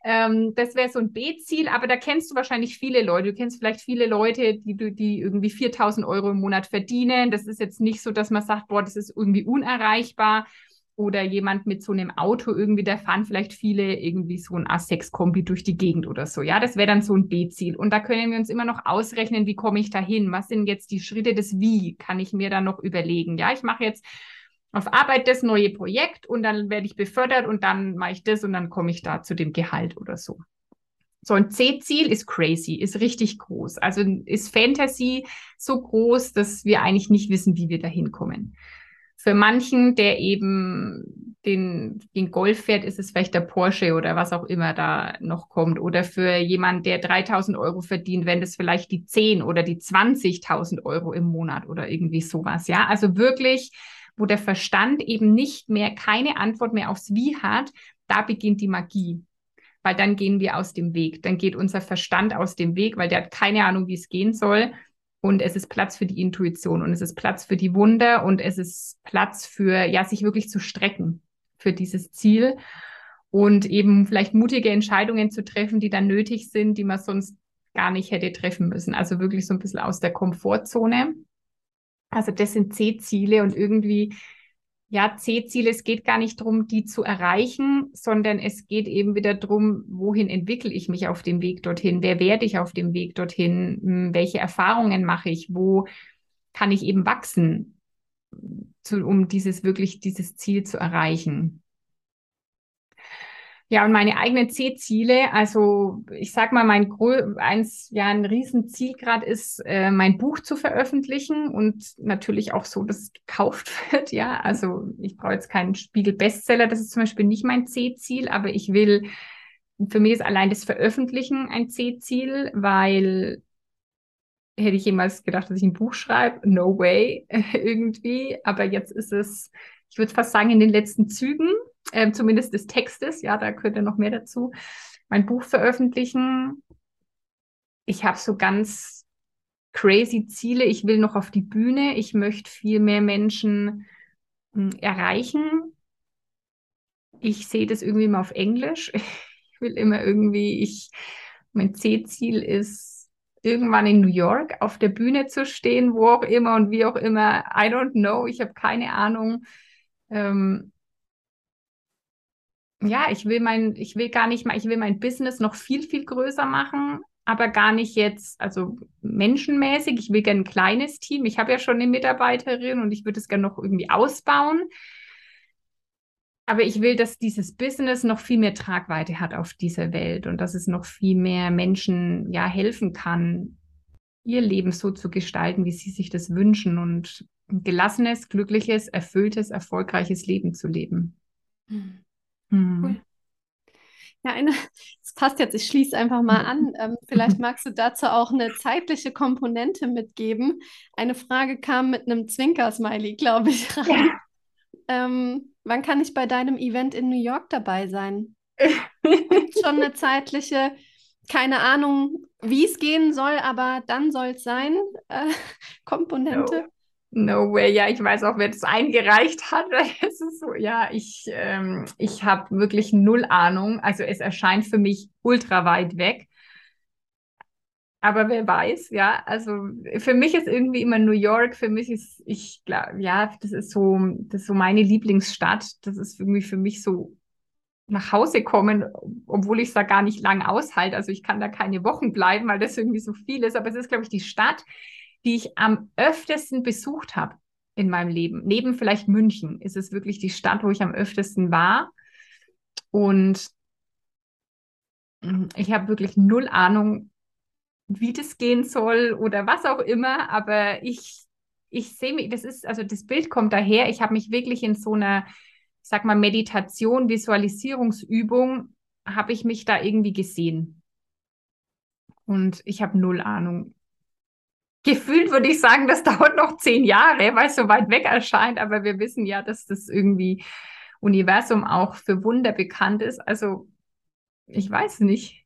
Ähm, das wäre so ein B-Ziel, aber da kennst du wahrscheinlich viele Leute. Du kennst vielleicht viele Leute, die, die irgendwie 4000 Euro im Monat verdienen. Das ist jetzt nicht so, dass man sagt, boah, das ist irgendwie unerreichbar. Oder jemand mit so einem Auto irgendwie, da fahren vielleicht viele irgendwie so ein A6-Kombi durch die Gegend oder so. Ja, das wäre dann so ein B-Ziel. Und da können wir uns immer noch ausrechnen, wie komme ich da hin? Was sind jetzt die Schritte des Wie? Kann ich mir da noch überlegen? Ja, ich mache jetzt auf Arbeit das neue Projekt und dann werde ich befördert und dann mache ich das und dann komme ich da zu dem Gehalt oder so. So ein C-Ziel ist crazy, ist richtig groß. Also ist Fantasy so groß, dass wir eigentlich nicht wissen, wie wir da hinkommen. Für manchen, der eben den, den Golf fährt, ist es vielleicht der Porsche oder was auch immer da noch kommt. Oder für jemand, der 3000 Euro verdient, wenn das vielleicht die 10 oder die 20.000 Euro im Monat oder irgendwie sowas. Ja, also wirklich wo der Verstand eben nicht mehr keine Antwort mehr aufs Wie hat, da beginnt die Magie. Weil dann gehen wir aus dem Weg. Dann geht unser Verstand aus dem Weg, weil der hat keine Ahnung, wie es gehen soll. Und es ist Platz für die Intuition und es ist Platz für die Wunder und es ist Platz für, ja, sich wirklich zu strecken für dieses Ziel und eben vielleicht mutige Entscheidungen zu treffen, die dann nötig sind, die man sonst gar nicht hätte treffen müssen. Also wirklich so ein bisschen aus der Komfortzone. Also das sind C-Ziele und irgendwie, ja, C-Ziele, es geht gar nicht darum, die zu erreichen, sondern es geht eben wieder darum, wohin entwickle ich mich auf dem Weg dorthin, wer werde ich auf dem Weg dorthin, hm, welche Erfahrungen mache ich, wo kann ich eben wachsen, zu, um dieses wirklich, dieses Ziel zu erreichen. Ja, und meine eigenen C-Ziele, also ich sag mal, mein Grö eins, ja, ein Riesenziel gerade ist, äh, mein Buch zu veröffentlichen und natürlich auch so, dass es gekauft wird. Ja, also ich brauche jetzt keinen Spiegel-Bestseller, das ist zum Beispiel nicht mein C-Ziel, aber ich will, für mich ist allein das Veröffentlichen ein C-Ziel, weil hätte ich jemals gedacht, dass ich ein Buch schreibe? No way, irgendwie. Aber jetzt ist es, ich würde fast sagen, in den letzten Zügen äh, zumindest des Textes. Ja, da könnte noch mehr dazu. Mein Buch veröffentlichen. Ich habe so ganz crazy Ziele. Ich will noch auf die Bühne. Ich möchte viel mehr Menschen mh, hm, erreichen. Ich sehe das irgendwie mal auf Englisch. Ich will immer irgendwie, ich, mein C-Ziel ist, irgendwann in New York auf der Bühne zu stehen, wo auch immer und wie auch immer. I don't know. Ich habe keine Ahnung. Ähm, ja, ich will mein, ich will gar nicht mal, ich will mein Business noch viel, viel größer machen, aber gar nicht jetzt, also menschenmäßig. Ich will gerne ein kleines Team. Ich habe ja schon eine Mitarbeiterin und ich würde es gerne noch irgendwie ausbauen. Aber ich will, dass dieses Business noch viel mehr Tragweite hat auf dieser Welt und dass es noch viel mehr Menschen ja helfen kann, ihr Leben so zu gestalten, wie sie sich das wünschen und ein gelassenes, glückliches, erfülltes, erfolgreiches Leben zu leben. Mhm. Mhm. Cool. Ja, eine, das passt jetzt, ich schließe einfach mal an. Ähm, vielleicht magst du dazu auch eine zeitliche Komponente mitgeben. Eine Frage kam mit einem Zwinker-Smiley, glaube ich, rein. Ja. Ähm, wann kann ich bei deinem Event in New York dabei sein? schon eine zeitliche, keine Ahnung, wie es gehen soll, aber dann soll es sein, äh, Komponente. No. No way, ja, ich weiß auch, wer das eingereicht hat. Es ist so, ja, ich, ähm, ich habe wirklich null Ahnung. Also es erscheint für mich ultra weit weg. Aber wer weiß, ja, also für mich ist irgendwie immer New York, für mich ist, ich glaube, ja, das ist so, das ist so meine Lieblingsstadt. Das ist irgendwie für mich so nach Hause kommen, obwohl ich es da gar nicht lang aushalte. Also ich kann da keine Wochen bleiben, weil das irgendwie so viel ist. Aber es ist, glaube ich, die Stadt, die ich am öftesten besucht habe in meinem Leben. Neben vielleicht München ist es wirklich die Stadt, wo ich am öftesten war. Und mm, ich habe wirklich null Ahnung, wie das gehen soll oder was auch immer, aber ich, ich sehe mich, das ist, also das Bild kommt daher, ich habe mich wirklich in so einer, ich sag mal, Meditation, Visualisierungsübung, habe ich mich da irgendwie gesehen. Und ich habe null Ahnung. Gefühlt würde ich sagen, das dauert noch zehn Jahre, weil es so weit weg erscheint, aber wir wissen ja, dass das irgendwie Universum auch für Wunder bekannt ist. Also ich weiß nicht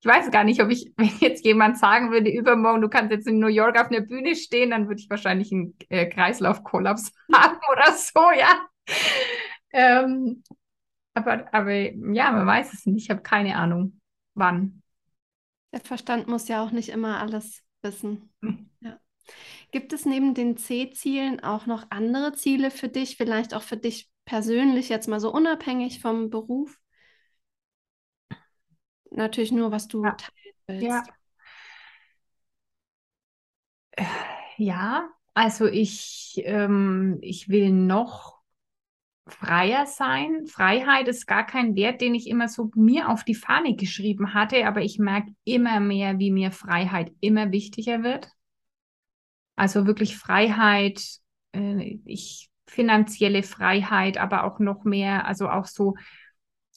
ich weiß gar nicht, ob ich, wenn jetzt jemand sagen würde, übermorgen, du kannst jetzt in New York auf einer Bühne stehen, dann würde ich wahrscheinlich einen äh, Kreislaufkollaps haben oder so, ja. Ähm, aber, aber ja, man weiß es nicht. Ich habe keine Ahnung, wann. Der Verstand muss ja auch nicht immer alles wissen. Hm. Ja. Gibt es neben den C-Zielen auch noch andere Ziele für dich, vielleicht auch für dich persönlich, jetzt mal so unabhängig vom Beruf? Natürlich nur, was du ja. teilen willst. Ja. Ja, also ich, ähm, ich will noch freier sein. Freiheit ist gar kein Wert, den ich immer so mir auf die Fahne geschrieben hatte, aber ich merke immer mehr, wie mir Freiheit immer wichtiger wird. Also wirklich Freiheit, äh, ich finanzielle Freiheit, aber auch noch mehr, also auch so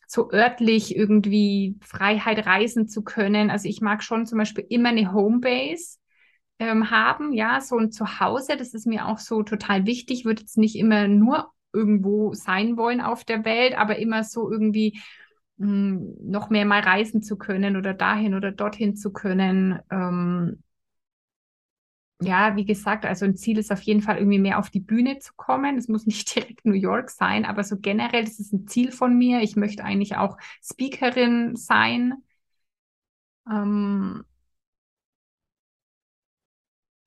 so örtlich irgendwie Freiheit reisen zu können. Also ich mag schon zum Beispiel immer eine Homebase ähm, haben, ja, so ein Zuhause, das ist mir auch so total wichtig. Würde jetzt nicht immer nur irgendwo sein wollen auf der Welt, aber immer so irgendwie mh, hm, noch mehr mal reisen zu können oder dahin oder dorthin zu können. Ähm, ja, wie gesagt, also ein Ziel ist auf jeden Fall irgendwie mehr auf die Bühne zu kommen. Es muss nicht direkt New York sein, aber so generell, das ist ein Ziel von mir. Ich möchte eigentlich auch Speakerin sein. Ähm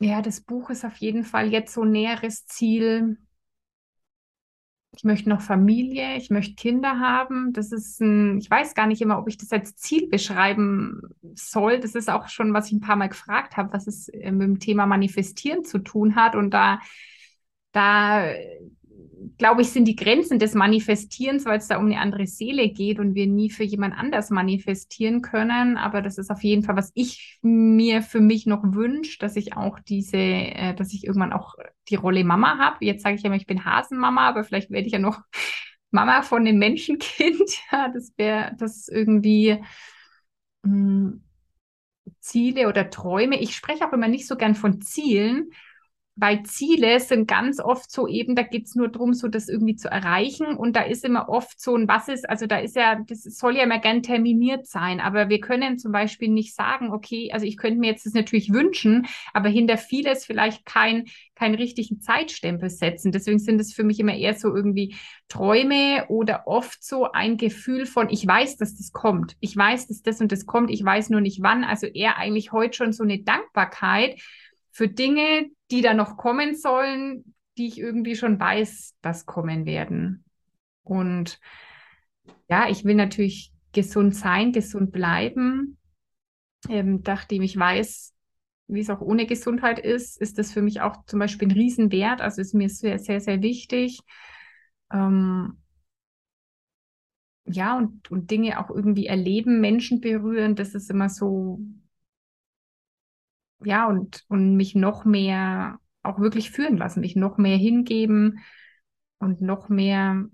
ja, das Buch ist auf jeden Fall jetzt so ein näheres Ziel ich möchte noch Familie, ich möchte Kinder haben. Das ist ein, ich weiß gar nicht immer, ob ich das als Ziel beschreiben soll. Das ist auch schon, was ich ein paar Mal gefragt habe, was es äh, mit dem Thema Manifestieren zu tun hat. Und da, da glaube ich, sind die Grenzen des Manifestierens, weil es da um eine andere Seele geht und wir nie für jemand anders manifestieren können. Aber das ist auf jeden Fall, was ich mir für mich noch wünsche, dass ich auch diese, äh, dass ich irgendwann auch die Rolle Mama habe. Jetzt sage ich immer, ich bin Hasenmama, aber vielleicht werde ich ja noch Mama von einem Menschenkind. Ja, das wäre das irgendwie. Mh, hm, Ziele oder Träume. Ich spreche auch immer nicht so gern von Zielen, weil Ziele sind ganz oft so eben, da geht's nur drum, so das irgendwie zu erreichen. Und da ist immer oft so ein, was ist, also da ist ja, das soll ja immer gern terminiert sein. Aber wir können zum Beispiel nicht sagen, okay, also ich könnte mir jetzt das natürlich wünschen, aber hinter vieles vielleicht kein, keinen richtigen Zeitstempel setzen. Deswegen sind es für mich immer eher so irgendwie Träume oder oft so ein Gefühl von, ich weiß, dass das kommt. Ich weiß, dass das und das kommt. Ich weiß nur nicht wann. Also eher eigentlich heute schon so eine Dankbarkeit für Dinge, die da noch kommen sollen, die ich irgendwie schon weiß, dass kommen werden. Und ja, ich will natürlich gesund sein, gesund bleiben. Ähm, nachdem ich weiß, wie es auch ohne Gesundheit ist, ist das für mich auch zum Beispiel ein Riesenwert. Also ist mir sehr, sehr, sehr wichtig. Ähm, ja, und, und Dinge auch irgendwie erleben, Menschen berühren, das ist immer so ja, und, und mich noch mehr auch wirklich führen lassen, mich noch mehr hingeben und noch mehr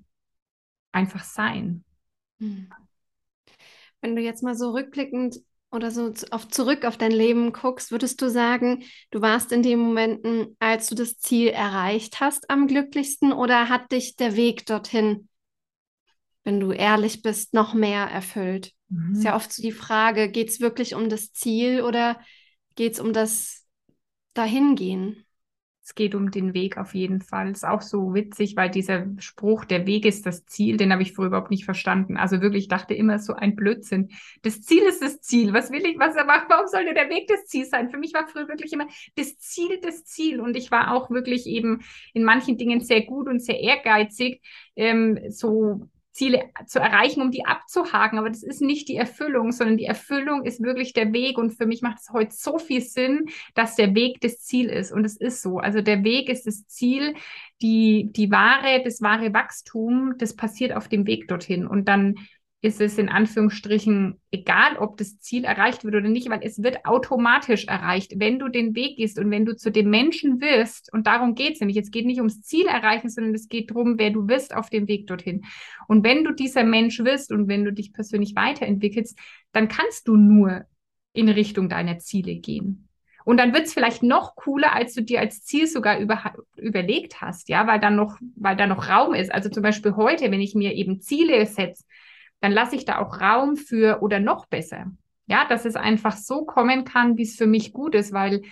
einfach sein. Hm. Wenn du jetzt mal so rückblickend oder so auf, zurück auf dein Leben guckst, würdest du sagen, du warst in den Momenten, als du das Ziel erreicht hast, am glücklichsten oder hat dich der Weg dorthin, wenn du ehrlich bist, noch mehr erfüllt? Mhm. Ist ja oft so die Frage, geht es wirklich um das Ziel oder geht es um das Dahingehen? es geht um den Weg auf jeden Fall. Ist auch so witzig, weil dieser Spruch, der Weg ist das Ziel, den habe ich früher überhaupt nicht verstanden. Also wirklich, ich dachte immer so ein Blödsinn. Das Ziel ist das Ziel. Was will ich, was er macht? Warum sollte der Weg das Ziel sein? Für mich war früher wirklich immer das Ziel das Ziel. Und ich war auch wirklich eben in manchen Dingen sehr gut und sehr ehrgeizig. Ähm, so Ziele zu erreichen, um die abzuhaken. Aber das ist nicht die Erfüllung, sondern die Erfüllung ist wirklich der Weg. Und für mich macht es heute so viel Sinn, dass der Weg das Ziel ist. Und es ist so. Also der Weg ist das Ziel. Die, die wahre, das wahre Wachstum, das passiert auf dem Weg dorthin. Und dann ist es in Anführungsstrichen egal, ob das Ziel erreicht wird oder nicht, weil es wird automatisch erreicht, wenn du den Weg gehst und wenn du zu dem Menschen wirst. Und darum geht es nämlich. Es geht nicht ums Ziel erreichen, sondern es geht darum, wer du wirst auf dem Weg dorthin. Und wenn du dieser Mensch wirst und wenn du dich persönlich weiterentwickelst, dann kannst du nur in Richtung deiner Ziele gehen. Und dann wird es vielleicht noch cooler, als du dir als Ziel sogar über, überlegt hast, ja, weil dann noch, weil da noch Raum ist. Also zum Beispiel heute, wenn ich mir eben Ziele setze, dann lasse ich da auch Raum für oder noch besser. Ja, dass es einfach so kommen kann, wie es für mich gut ist, weil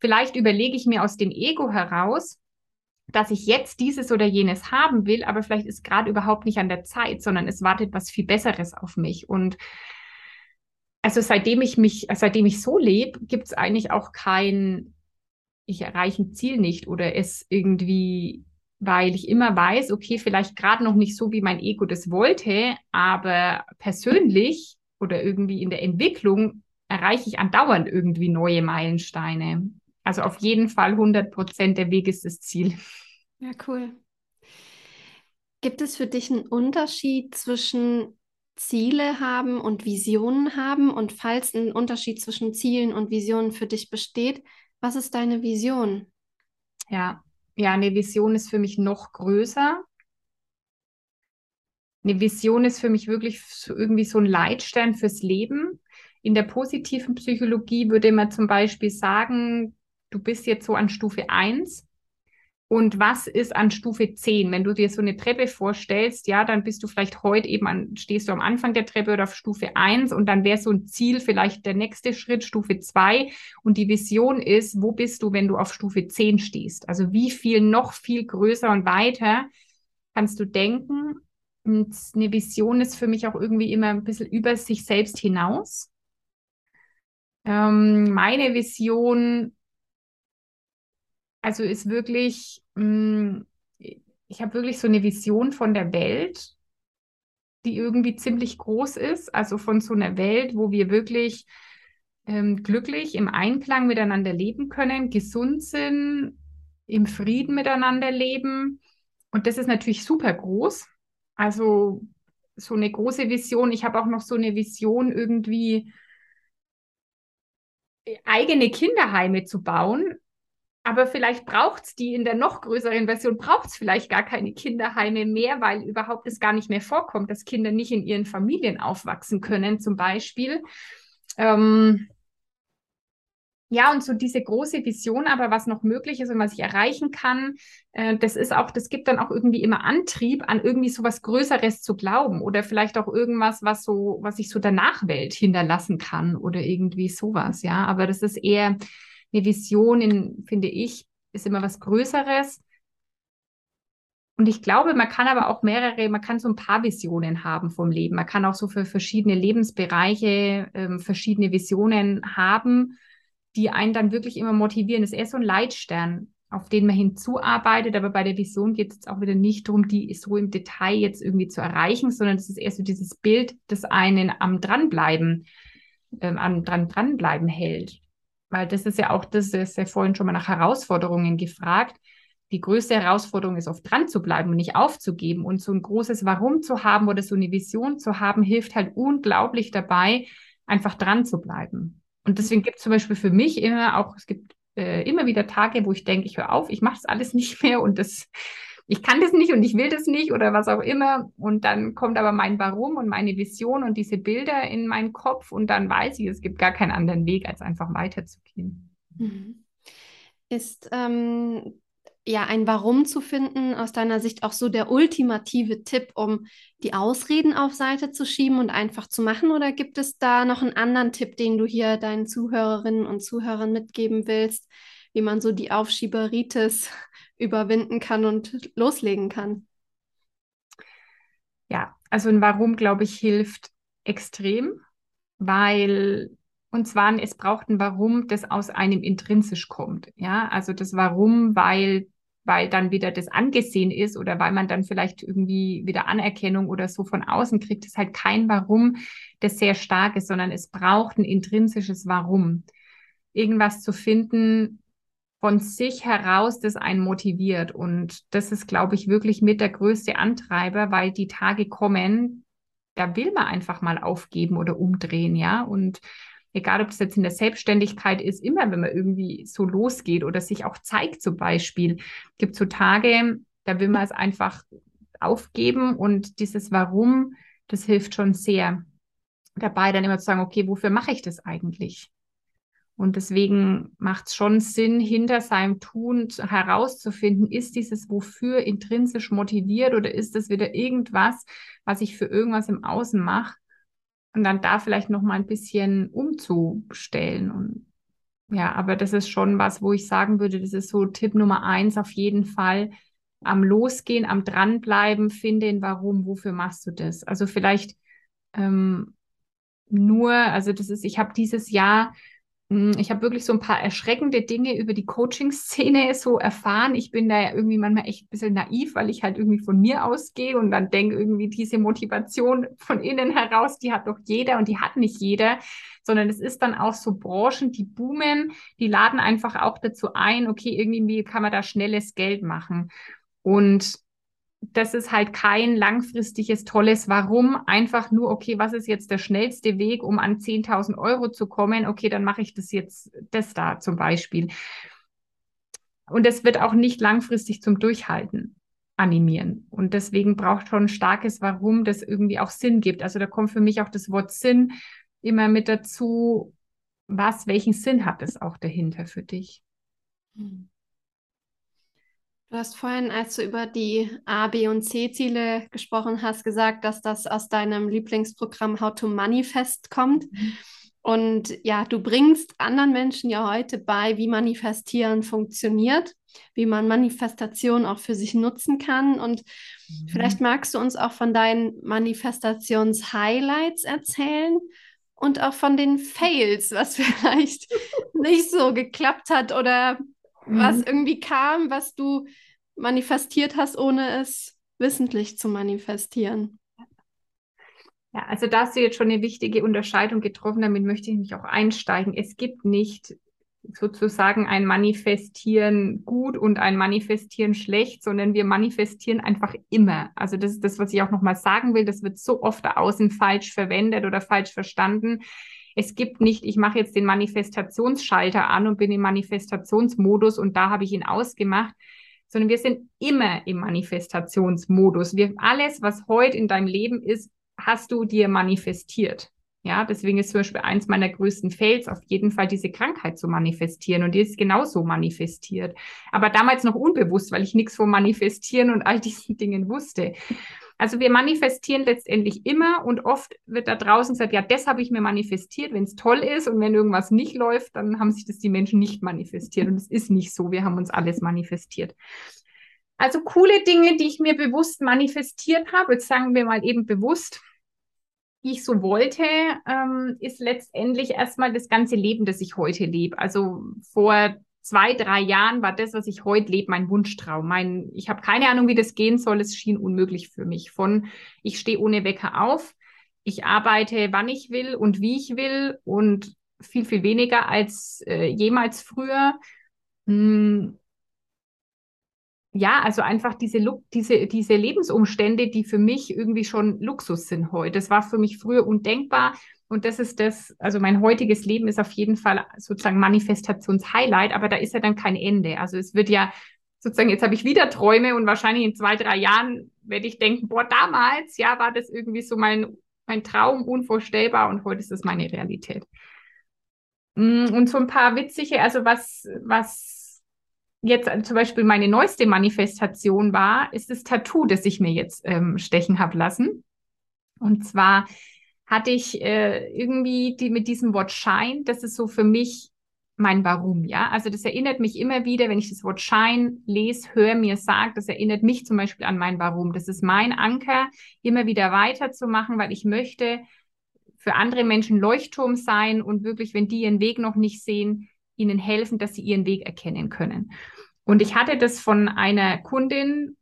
vielleicht überlege ich mir aus dem Ego heraus, dass ich jetzt dieses oder jenes haben will, aber vielleicht ist gerade überhaupt nicht an der Zeit, sondern es wartet was viel Besseres auf mich. Und also seitdem ich mich, seitdem ich so lebe, gibt es eigentlich auch kein, ich erreiche ein Ziel nicht oder es irgendwie weil ich immer weiß, okay, vielleicht gerade noch nicht so, wie mein Ego das wollte, aber persönlich oder irgendwie in der Entwicklung erreiche ich andauernd irgendwie neue Meilensteine. Also auf jeden Fall 100 Prozent der Weg ist das Ziel. Ja, cool. Gibt es für dich einen Unterschied zwischen Ziele haben und Visionen haben? Und falls ein Unterschied zwischen Zielen und Visionen für dich besteht, was ist deine Vision? Ja, ja, eine Vision ist für mich noch größer. Eine Vision ist für mich wirklich so irgendwie so ein Leitstern fürs Leben. In der positiven Psychologie würde man zum Beispiel sagen, du bist jetzt so an Stufe 1 und was ist an Stufe 10? Wenn du dir so eine Treppe vorstellst, ja, dann bist du vielleicht heute eben an, stehst du am Anfang der Treppe oder auf Stufe 1 und dann wäre so ein Ziel vielleicht der nächste Schritt, Stufe 2. Und die Vision ist, wo bist du, wenn du auf Stufe 10 stehst? Also wie viel noch viel größer und weiter kannst du denken? Und eine Vision ist für mich auch irgendwie immer ein bisschen über sich selbst hinaus. Ähm, meine Vision also ist wirklich, mh, mm, ich habe wirklich so eine Vision von der Welt, die irgendwie ziemlich groß ist. Also von so einer Welt, wo wir wirklich ähm, glücklich im Einklang miteinander leben können, gesund sind, im Frieden miteinander leben. Und das ist natürlich super groß. Also so eine große Vision. Ich habe auch noch so eine Vision irgendwie eigene Kinderheime zu bauen, aber vielleicht braucht es die in der noch größeren Version, braucht es vielleicht gar keine Kinderheime mehr, weil überhaupt es gar nicht mehr vorkommt, dass Kinder nicht in ihren Familien aufwachsen können, zum Beispiel. Ähm, ja, und so diese große Vision, aber was noch möglich ist und was ich erreichen kann, äh, das ist auch, das gibt dann auch irgendwie immer Antrieb, an irgendwie so was Größeres zu glauben oder vielleicht auch irgendwas, was so, was ich so der Nachwelt hinterlassen kann oder irgendwie sowas, ja. Aber das ist eher, eine Vision, in, finde ich, ist immer was Größeres. Und ich glaube, man kann aber auch mehrere, man kann so ein paar Visionen haben vom Leben. Man kann auch so für verschiedene Lebensbereiche ähm, verschiedene Visionen haben, die einen dann wirklich immer motivieren. Das ist eher so ein Leitstern, auf den man hinzuarbeitet. Aber bei der Vision geht es jetzt auch wieder nicht darum, die so im Detail jetzt irgendwie zu erreichen, sondern es ist eher so dieses Bild, das einen am Dranbleiben, ähm, am dran, dranbleiben hält. Weil das ist ja auch, das ist ja vorhin schon mal nach Herausforderungen gefragt. Die größte Herausforderung ist oft dran zu bleiben und nicht aufzugeben. Und so ein großes Warum zu haben oder so eine Vision zu haben, hilft halt unglaublich dabei, einfach dran zu bleiben. Und deswegen gibt es zum Beispiel für mich immer auch, es gibt äh, immer wieder Tage, wo ich denke, ich höre auf, ich mache das alles nicht mehr und das ich kann das nicht und ich will das nicht oder was auch immer. Und dann kommt aber mein Warum und meine Vision und diese Bilder in meinen Kopf und dann weiß ich, es gibt gar keinen anderen Weg, als einfach weiterzugehen. Mhm. Ist ähm, ja, ein Warum zu finden, aus deiner Sicht auch so der ultimative Tipp, um die Ausreden auf Seite zu schieben und einfach zu machen? Oder gibt es da noch einen anderen Tipp, den du hier deinen Zuhörerinnen und Zuhörern mitgeben willst, wie man so die Aufschieberitis überwinden kann und loslegen kann? Ja, also ein Warum, glaube ich, hilft extrem, weil und zwar, es braucht ein Warum, das aus einem intrinsisch kommt. Ja, also das Warum, weil, weil dann wieder das angesehen ist oder weil man dann vielleicht irgendwie wieder Anerkennung oder so von außen kriegt, ist halt kein Warum, das sehr stark ist, sondern es braucht ein intrinsisches Warum. Irgendwas zu finden von sich heraus, das einen motiviert. Und das ist, glaube ich, wirklich mit der größte Antreiber, weil die Tage kommen, da will man einfach mal aufgeben oder umdrehen, ja. Und egal ob das jetzt in der Selbstständigkeit ist, immer wenn man irgendwie so losgeht oder sich auch zeigt zum Beispiel, gibt so Tage, da will man es einfach aufgeben und dieses Warum, das hilft schon sehr dabei, dann immer zu sagen, okay, wofür mache ich das eigentlich? Und deswegen macht es schon Sinn, hinter seinem Tun herauszufinden, ist dieses Wofür intrinsisch motiviert oder ist es wieder irgendwas, was ich für irgendwas im Außen mache? und dann da vielleicht noch mal ein bisschen umzustellen und ja, aber das ist schon was, wo ich sagen würde, das ist so Tipp Nummer eins auf jeden Fall. Am Losgehen, am Dranbleiben, finden, warum, wofür machst du das? Also vielleicht ähm, nur, also das ist, ich habe dieses Jahr ich habe wirklich so ein paar erschreckende Dinge über die Coaching-Szene so erfahren. Ich bin da ja irgendwie manchmal echt ein bisschen naiv, weil ich halt irgendwie von mir ausgehe und dann denke irgendwie diese Motivation von innen heraus, die hat doch jeder und die hat nicht jeder, sondern es ist dann auch so Branchen, die boomen, die laden einfach auch dazu ein, okay, irgendwie kann man da schnelles Geld machen. Und das ist halt kein langfristiges, tolles Warum. Einfach nur, okay, was ist jetzt der schnellste Weg, um an 10.000 Euro zu kommen? Okay, dann mache ich das jetzt, das da zum Beispiel. Und es wird auch nicht langfristig zum Durchhalten animieren. Und deswegen braucht schon ein starkes Warum, das irgendwie auch Sinn gibt. Also da kommt für mich auch das Wort Sinn immer mit dazu. Was, welchen Sinn hat es auch dahinter für dich? Hm. Du hast vorhin, als du über die A, B und C-Ziele gesprochen hast, gesagt, dass das aus deinem Lieblingsprogramm How to Manifest kommt. Mhm. Und ja, du bringst anderen Menschen ja heute bei, wie Manifestieren funktioniert, wie man Manifestation auch für sich nutzen kann. Und mhm. vielleicht magst du uns auch von deinen Manifestations-Highlights erzählen und auch von den Fails, was vielleicht nicht so geklappt hat oder was mhm. irgendwie kam, was du manifestiert hast, ohne es wissentlich zu manifestieren. Ja, also da hast du jetzt schon eine wichtige Unterscheidung getroffen, damit möchte ich mich auch einsteigen. Es gibt nicht sozusagen ein Manifestieren gut und ein Manifestieren schlecht, sondern wir manifestieren einfach immer. Also das ist das, was ich auch nochmal sagen will. Das wird so oft da außen falsch verwendet oder falsch verstanden. Es gibt nicht, ich mache jetzt den Manifestationsschalter an und bin im Manifestationsmodus und da habe ich ihn ausgemacht, sondern wir sind immer im Manifestationsmodus. Wir, alles, was heute in deinem Leben ist, hast du dir manifestiert. Ja, deswegen ist zum Beispiel eins meiner größten Fails auf jeden Fall diese Krankheit zu manifestieren und die ist genauso manifestiert. Aber damals noch unbewusst, weil ich nichts vom Manifestieren und all diesen Dingen wusste. Also wir manifestieren letztendlich immer und oft wird da draußen gesagt, ja, das habe ich mir manifestiert, wenn es toll ist und wenn irgendwas nicht läuft, dann haben sich das die Menschen nicht manifestiert und es ist nicht so, wir haben uns alles manifestiert. Also coole Dinge, die ich mir bewusst manifestiert habe, jetzt sagen wir mal eben bewusst, die ich so wollte, ähm, ist letztendlich erstmal das ganze Leben, das ich heute lebe. Also vor zwei, drei Jahren war das, was ich heute lebe, mein Wunschtraum. Mein, ich habe keine Ahnung, wie das gehen soll. Es schien unmöglich für mich. Von ich stehe ohne Wecker auf, ich arbeite, wann ich will und wie ich will und viel, viel weniger als äh, jemals früher. Hm. Ja, also einfach diese, diese, diese Lebensumstände, die für mich irgendwie schon Luxus sind heute. Das war für mich früher undenkbar. Und das ist das, also mein heutiges Leben ist auf jeden Fall sozusagen Manifestationshighlight, aber da ist ja dann kein Ende. Also es wird ja sozusagen, jetzt habe ich wieder Träume und wahrscheinlich in zwei, drei Jahren werde ich denken, boah, damals, ja, war das irgendwie so mein, mein Traum unvorstellbar und heute ist es meine Realität. Mm, und so ein paar witzige, also was, was jetzt zum Beispiel meine neueste Manifestation war, ist das Tattoo, das ich mir jetzt ähm, stechen habe lassen. Und zwar hatte ich äh, irgendwie die, mit diesem Wort Schein, das ist so für mich mein Warum, ja. Also das erinnert mich immer wieder, wenn ich das Wort Schein lese, höre, mir sagt, das erinnert mich zum Beispiel an mein Warum. Das ist mein Anker, immer wieder weiterzumachen, weil ich möchte für andere Menschen Leuchtturm sein und wirklich, wenn die ihren Weg noch nicht sehen, ihnen helfen, dass sie ihren Weg erkennen können. Und ich hatte das von einer Kundin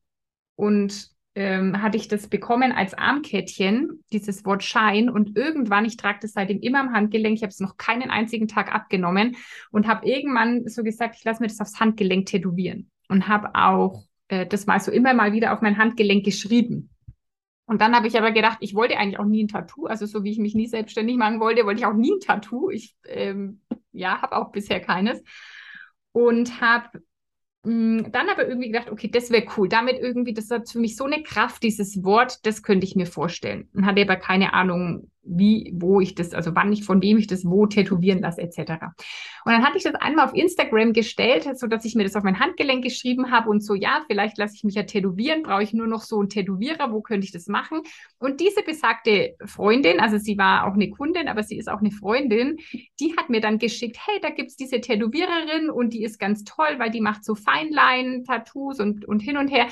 und ähm, hatte ich das bekommen als Armkettchen, dieses Wort Schein. Und irgendwann, ich trage das seitdem immer am Handgelenk, ich habe es noch keinen einzigen Tag abgenommen und habe irgendwann so gesagt, ich lasse mir das aufs Handgelenk tätowieren. Und habe auch äh, das mal so immer mal wieder auf mein Handgelenk geschrieben. Und dann habe ich aber gedacht, ich wollte eigentlich auch nie ein Tattoo. Also so wie ich mich nie selbstständig machen wollte, wollte ich auch nie ein Tattoo. Ich ähm, ja, habe auch bisher keines. Und habe dann aber irgendwie gedacht, okay, das wäre cool. Damit irgendwie, das hat für mich so eine Kraft, dieses Wort, das könnte ich mir vorstellen. Und hatte aber keine Ahnung, wie, wo ich das, also wann ich, von wem ich das wo tätowieren lasse, etc. Und dann hatte ich das einmal auf Instagram gestellt, so dass ich mir das auf mein Handgelenk geschrieben habe und so, ja, vielleicht lasse ich mich ja tätowieren, brauche ich nur noch so einen Tätowierer, wo könnte ich das machen? Und diese besagte Freundin, also sie war auch eine Kundin, aber sie ist auch eine Freundin, die hat mir dann geschickt, hey, da gibt es diese Tätowiererin und die ist ganz toll, weil die macht so Feinlein-Tattoos und, und hin und her.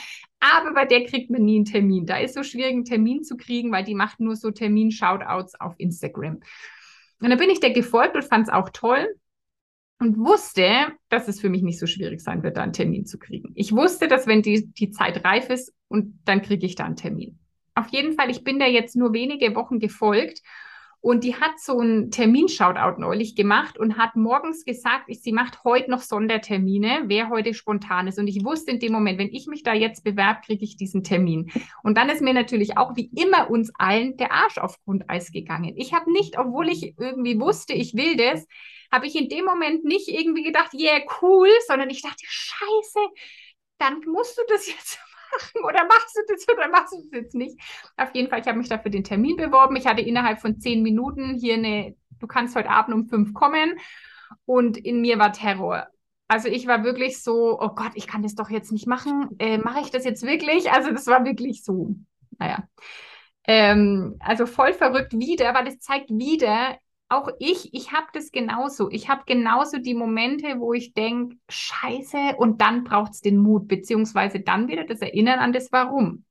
Aber bei der kriegt man nie einen Termin. Da ist so schwierig, einen Termin zu kriegen, weil die macht nur so Termin-Shoutouts auf Instagram. Und da bin ich der gefolgt und fand es auch toll und wusste, dass es für mich nicht so schwierig sein wird, da einen Termin zu kriegen. Ich wusste, dass wenn die, die Zeit reif ist und dann kriege ich da einen Termin. Auf jeden Fall, ich bin da jetzt nur wenige Wochen gefolgt und die hat so einen Terminshoutout neulich gemacht und hat morgens gesagt, sie macht heute noch Sondertermine, wer heute spontan ist. Und ich wusste in dem Moment, wenn ich mich da jetzt bewerbe, kriege ich diesen Termin. Und dann ist mir natürlich auch wie immer uns allen der Arsch auf Grundeis gegangen. Ich habe nicht, obwohl ich irgendwie wusste, ich will das, habe ich in dem Moment nicht irgendwie gedacht, yeah, cool, sondern ich dachte, scheiße, dann musst du das jetzt machen oder machst du das oder machst du das jetzt nicht? Auf jeden Fall, ich habe mich dafür den Termin beworben. Ich hatte innerhalb von zehn Minuten hier eine, du kannst heute Abend um fünf kommen und in mir war Terror. Also ich war wirklich so, oh Gott, ich kann das doch jetzt nicht machen. Äh, Mache ich das jetzt wirklich? Also das war wirklich so, naja. Ähm, also voll verrückt wieder, weil es zeigt wieder, auch ich, ich habe das genauso. Ich habe genauso die Momente, wo ich denke, scheiße, und dann braucht es den Mut, beziehungsweise dann wieder das Erinnern an das Warum.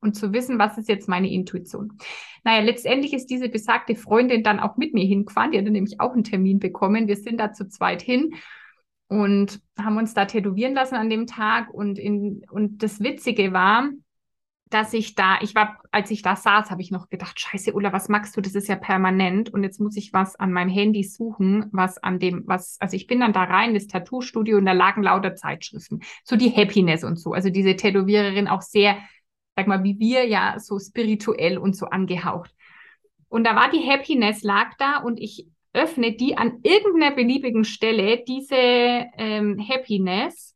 Und zu wissen, was ist jetzt meine Intuition. Naja, letztendlich ist diese besagte Freundin dann auch mit mir hingefahren. Die hatte nämlich auch einen Termin bekommen. Wir sind da zu zweit hin und haben uns da tätowieren lassen an dem Tag. Und, in, und das Witzige war, dass ich da, ich war, als ich da saß, habe ich noch gedacht, scheiße, Ulla, was magst du? Das ist ja permanent. Und jetzt muss ich was an meinem Handy suchen, was an dem, was, also ich bin dann da rein, das Tattoo-Studio und da lagen lauter Zeitschriften. So die Happiness und so. Also diese Tätowiererin auch sehr, sag mal, wie wir ja, so spirituell und so angehaucht. Und da war die Happiness, lag da und ich öffne die an irgendeiner beliebigen Stelle, diese ähm, Happiness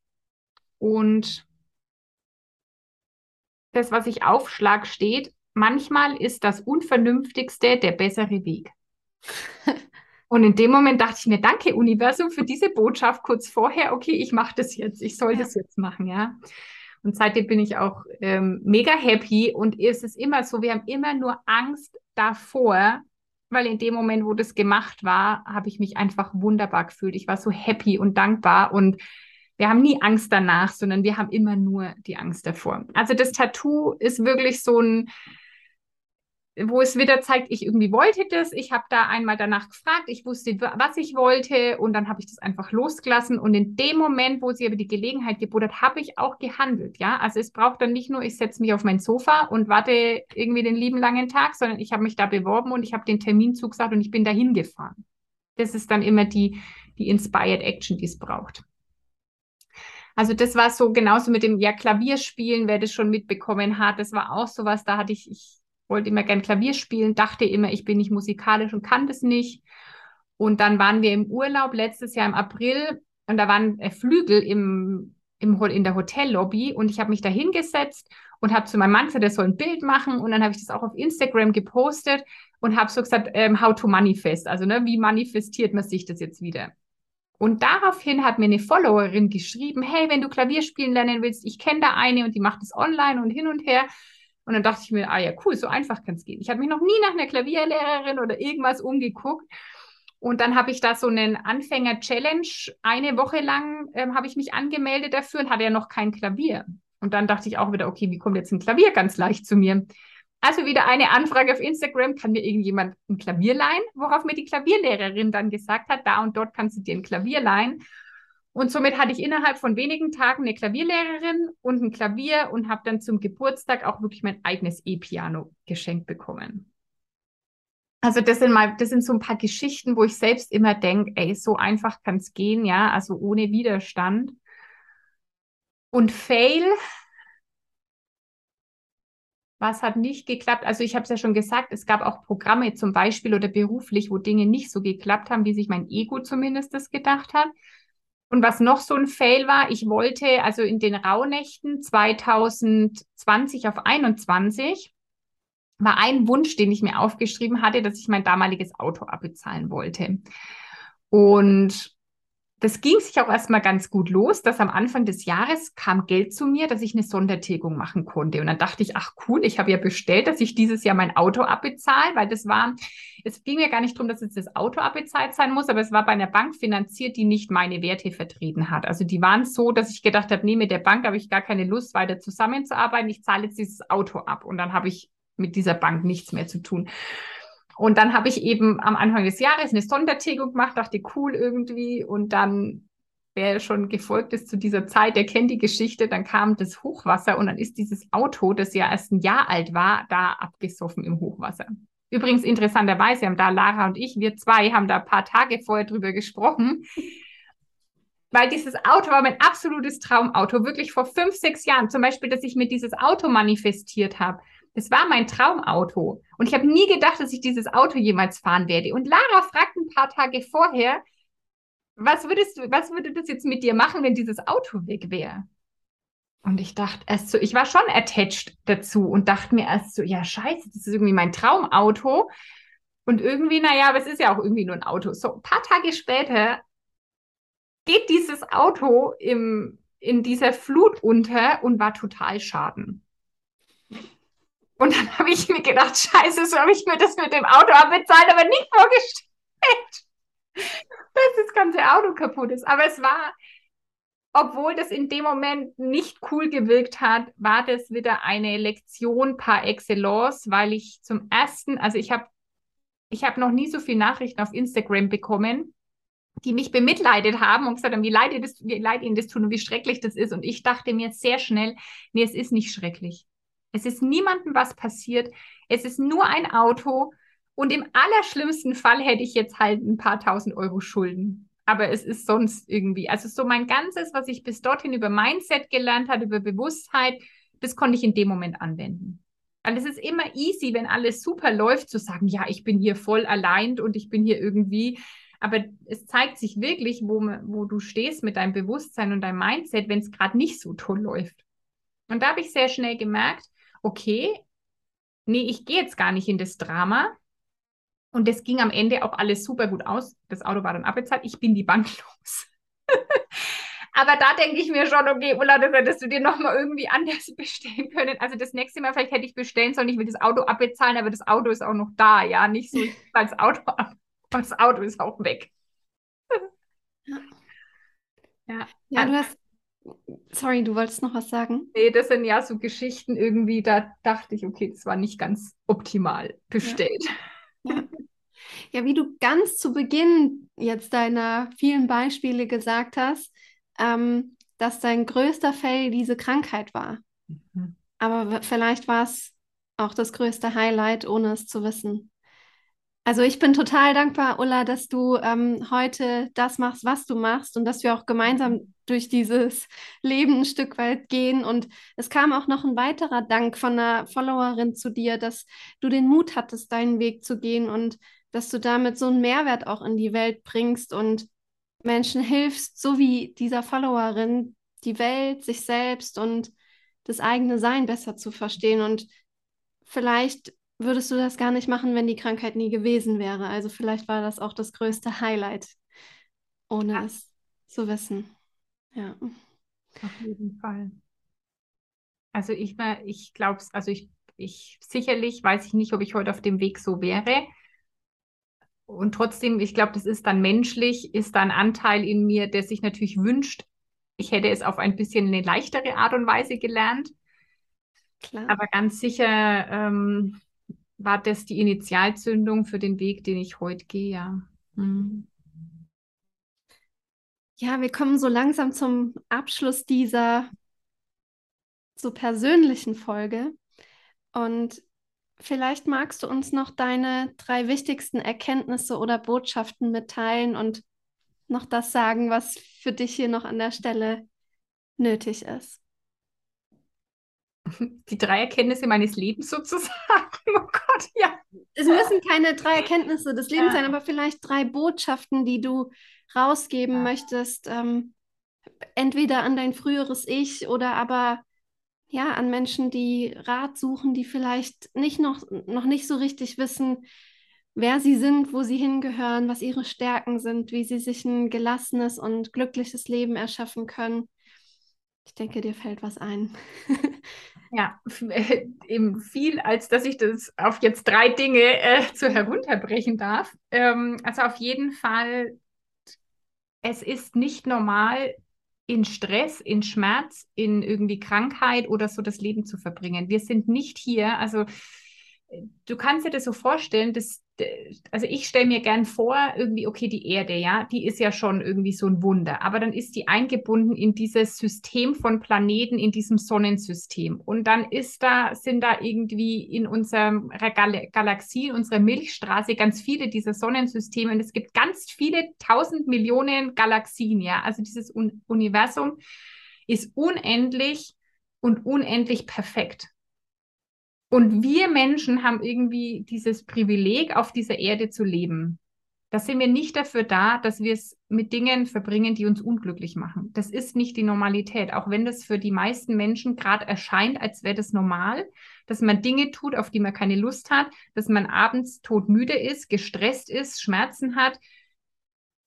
und das, was ich aufschlag, steht, manchmal ist das Unvernünftigste der bessere Weg. Und in dem Moment dachte ich mir, danke Universum für diese Botschaft kurz vorher. Okay, ich mache das jetzt. Ich soll ja. das jetzt machen, ja. Und seitdem bin ich auch ähm, mega happy. Und es ist immer so, wir haben immer nur Angst davor, weil in dem Moment, wo das gemacht war, habe ich mich einfach wunderbar gefühlt. Ich war so happy und dankbar und wir haben nie Angst danach, sondern wir haben immer nur die Angst davor. Also das Tattoo ist wirklich so ein, wo es wieder zeigt, ich irgendwie wollte das. Ich habe da einmal danach gefragt, ich wusste, was ich wollte und dann habe ich das einfach losgelassen. Und in dem Moment, wo sie aber die Gelegenheit geboten hat, habe ich auch gehandelt. Ja, also es braucht dann nicht nur, ich setze mich auf mein Sofa und warte irgendwie den lieben langen Tag, sondern ich habe mich da beworben und ich habe den Termin zugesagt und ich bin dahin gefahren. Das ist dann immer die, die Inspired Action, die es braucht. Also das war so genauso mit dem ja Klavierspielen, wer das schon mitbekommen hat. Das war auch sowas, da hatte ich, ich wollte immer gern Klavier spielen, dachte immer, ich bin nicht musikalisch und kann das nicht. Und dann waren wir im Urlaub letztes Jahr im April und da waren äh, Flügel im, im, in der Hotellobby und ich habe mich da hingesetzt und habe zu meinem Mann gesagt, der soll ein Bild machen und dann habe ich das auch auf Instagram gepostet und habe so gesagt, ähm, how to manifest, also ne, wie manifestiert man sich das jetzt wieder? Und daraufhin hat mir eine Followerin geschrieben, hey, wenn du Klavier spielen lernen willst, ich kenne da eine und die macht es online und hin und her. Und dann dachte ich mir, ah ja, cool, so einfach kann es gehen. Ich habe mich noch nie nach einer Klavierlehrerin oder irgendwas umgeguckt. Und dann habe ich da so einen Anfänger-Challenge. Eine Woche lang ähm, habe ich mich angemeldet dafür und hatte ja noch kein Klavier. Und dann dachte ich auch wieder, okay, wie kommt jetzt ein Klavier ganz leicht zu mir? Also wieder eine Anfrage auf Instagram, kann mir irgendjemand ein Klavier leihen? Worauf mir die Klavierlehrerin dann gesagt hat, da und dort kannst du dir ein Klavier leihen. Und somit hatte ich innerhalb von wenigen Tagen eine Klavierlehrerin und ein Klavier und habe dann zum Geburtstag auch wirklich mein eigenes E-Piano geschenkt bekommen. Also das sind mal, das sind so ein paar Geschichten, wo ich selbst immer denke, ey, so einfach kann es gehen, ja, also ohne Widerstand. Und Fail, was hat nicht geklappt? Also ich habe es ja schon gesagt, es gab auch Programme zum Beispiel oder beruflich, wo Dinge nicht so geklappt haben, wie sich mein Ego zumindest das gedacht hat. Und was noch so ein Fail war, ich wollte also in den Rauhnächten 2020 auf 21 war ein Wunsch, den ich mir aufgeschrieben hatte, dass ich mein damaliges Auto abbezahlen wollte. Und das ging sich auch erstmal ganz gut los, dass am Anfang des Jahres kam Geld zu mir, dass ich eine Sondertilgung machen konnte. Und dann dachte ich, ach cool, ich habe ja bestellt, dass ich dieses Jahr mein Auto abbezahle, weil das war, es ging mir gar nicht darum, dass jetzt das Auto abbezahlt sein muss, aber es war bei einer Bank finanziert, die nicht meine Werte vertreten hat. Also die waren so, dass ich gedacht habe, nee, mit der Bank habe ich gar keine Lust, weiter zusammenzuarbeiten. Ich zahle jetzt dieses Auto ab. Und dann habe ich mit dieser Bank nichts mehr zu tun. Und dann habe ich eben am Anfang des Jahres eine Sondertilgung gemacht, dachte cool irgendwie. Und dann, wer schon gefolgt ist zu dieser Zeit, der kennt die Geschichte, dann kam das Hochwasser und dann ist dieses Auto, das ja erst ein Jahr alt war, da abgesoffen im Hochwasser. Übrigens interessanterweise haben da Lara und ich, wir zwei, haben da ein paar Tage vorher drüber gesprochen, weil dieses Auto war mein absolutes Traumauto, wirklich vor fünf, sechs Jahren. Zum Beispiel, dass ich mir dieses Auto manifestiert habe. Es war mein Traumauto. Und ich habe nie gedacht, dass ich dieses Auto jemals fahren werde. Und Lara fragt ein paar Tage vorher, was würdest du, was würde das jetzt mit dir machen, wenn dieses Auto weg wäre? Und ich dachte erst so, ich war schon attached dazu und dachte mir erst so, ja, scheiße, das ist irgendwie mein Traumauto. Und irgendwie, naja, aber es ist ja auch irgendwie nur ein Auto. So, ein paar Tage später geht dieses Auto im, in dieser Flut unter und war total schaden. Und dann habe ich mir gedacht, scheiße, so habe ich mir das mit dem Auto abbezahlt, aber nicht vorgestellt, dass das ganze Auto kaputt ist. Aber es war, obwohl das in dem Moment nicht cool gewirkt hat, war das wieder eine Lektion par excellence, weil ich zum ersten, also ich habe ich habe noch nie so viele Nachrichten auf Instagram bekommen, die mich bemitleidet haben und gesagt haben, wie leid, das, wie leid ihnen das tun und wie schrecklich das ist. Und ich dachte mir sehr schnell, nee, es ist nicht schrecklich. Es ist niemandem was passiert. Es ist nur ein Auto. Und im allerschlimmsten Fall hätte ich jetzt halt ein paar tausend Euro Schulden. Aber es ist sonst irgendwie, also so mein ganzes, was ich bis dorthin über Mindset gelernt habe, über Bewusstheit, das konnte ich in dem Moment anwenden. Weil es ist immer easy, wenn alles super läuft, zu sagen, ja, ich bin hier voll allein und ich bin hier irgendwie. Aber es zeigt sich wirklich, wo, wo du stehst mit deinem Bewusstsein und deinem Mindset, wenn es gerade nicht so toll läuft. Und da habe ich sehr schnell gemerkt, okay, nee, ich gehe jetzt gar nicht in das Drama. Und das ging am Ende auch alles super gut aus. Das Auto war dann abbezahlt. Ich bin die Bank los. Aber da denke ich mir schon, okay, Ulla, das hättest du dir nochmal irgendwie anders bestellen können. Also das nächste Mal vielleicht hätte ich bestellen sollen, ich will das Auto abbezahlen, aber das Auto ist auch noch da, ja. Nicht so, ich das Auto ab. Das Auto ist auch weg. ja. Ja, ja, du hast Sorry, du wolltest noch was sagen? Nee, das sind ja so Geschichten irgendwie, da dachte ich, okay, das war nicht ganz optimal bestellt. Ja, ja. ja wie du ganz zu Beginn jetzt deiner vielen Beispiele gesagt hast, ähm, dass dein größter Fail diese Krankheit war. Mhm. Aber vielleicht war es auch das größte Highlight, ohne es zu wissen. Also ich bin total dankbar, Ulla, dass du ähm, heute das machst, was du machst und dass wir auch gemeinsam durch dieses Leben ein Stück weit gehen. Und es kam auch noch ein weiterer Dank von einer Followerin zu dir, dass du den Mut hattest, deinen Weg zu gehen und dass du damit so einen Mehrwert auch in die Welt bringst und Menschen hilfst, so wie dieser Followerin, die Welt, sich selbst und das eigene Sein besser zu verstehen. Und vielleicht würdest du das gar nicht machen, wenn die Krankheit nie gewesen wäre. Also vielleicht war das auch das größte Highlight. ohne ja. es zu wissen. Ja. Auf jeden Fall. Also ich, ich glaube es, also ich, ich sicherlich weiß ich nicht, ob ich heute auf dem Weg so wäre. Und trotzdem, ich glaube, das ist dann menschlich, ist da ein Anteil in mir, der sich natürlich wünscht, ich hätte es auf ein bisschen eine leichtere Art und Weise gelernt. Klar. Aber ganz sicher ähm, war das die Initialzündung für den Weg, den ich heute gehe, ja. Mhm. Ja, wir kommen so langsam zum Abschluss dieser so persönlichen Folge. Und vielleicht magst du uns noch deine drei wichtigsten Erkenntnisse oder Botschaften mitteilen und noch das sagen, was für dich hier noch an der Stelle nötig ist. Die drei Erkenntnisse meines Lebens sozusagen. Oh Gott, ja. Es müssen keine drei Erkenntnisse des Lebens ja. sein, aber vielleicht drei Botschaften, die du rausgeben ja. möchtest. Ähm, entweder an dein früheres Ich oder aber ja, an Menschen, die Rat suchen, die vielleicht nicht noch, noch nicht so richtig wissen, wer sie sind, wo sie hingehören, was ihre Stärken sind, wie sie sich ein gelassenes und glückliches Leben erschaffen können. Ich denke, dir fällt was ein. ja, eben viel, als dass ich das auf jetzt drei Dinge äh, zu herunterbrechen darf. Ähm, also auf jeden Fall, es ist nicht normal, in Stress, in Schmerz, in irgendwie Krankheit oder so das Leben zu verbringen. Wir sind nicht hier, also du kannst dir das so vorstellen, dass also ich stelle mir gern vor, irgendwie, okay, die Erde, ja, die ist ja schon irgendwie so ein Wunder, aber dann ist die eingebunden in dieses System von Planeten, in diesem Sonnensystem. Und dann ist da, sind da irgendwie in unserer Gal Galaxie, unserer Milchstraße ganz viele dieser Sonnensysteme und es gibt ganz viele tausend Millionen Galaxien, ja. Also dieses Un Universum ist unendlich und unendlich perfekt. Und wir Menschen haben irgendwie dieses Privileg, auf dieser Erde zu leben. Da sind wir nicht dafür da, dass wir es mit Dingen verbringen, die uns unglücklich machen. Das ist nicht die Normalität, auch wenn das für die meisten Menschen gerade erscheint, als wäre das normal, dass man Dinge tut, auf die man keine Lust hat, dass man abends todmüde ist, gestresst ist, Schmerzen hat.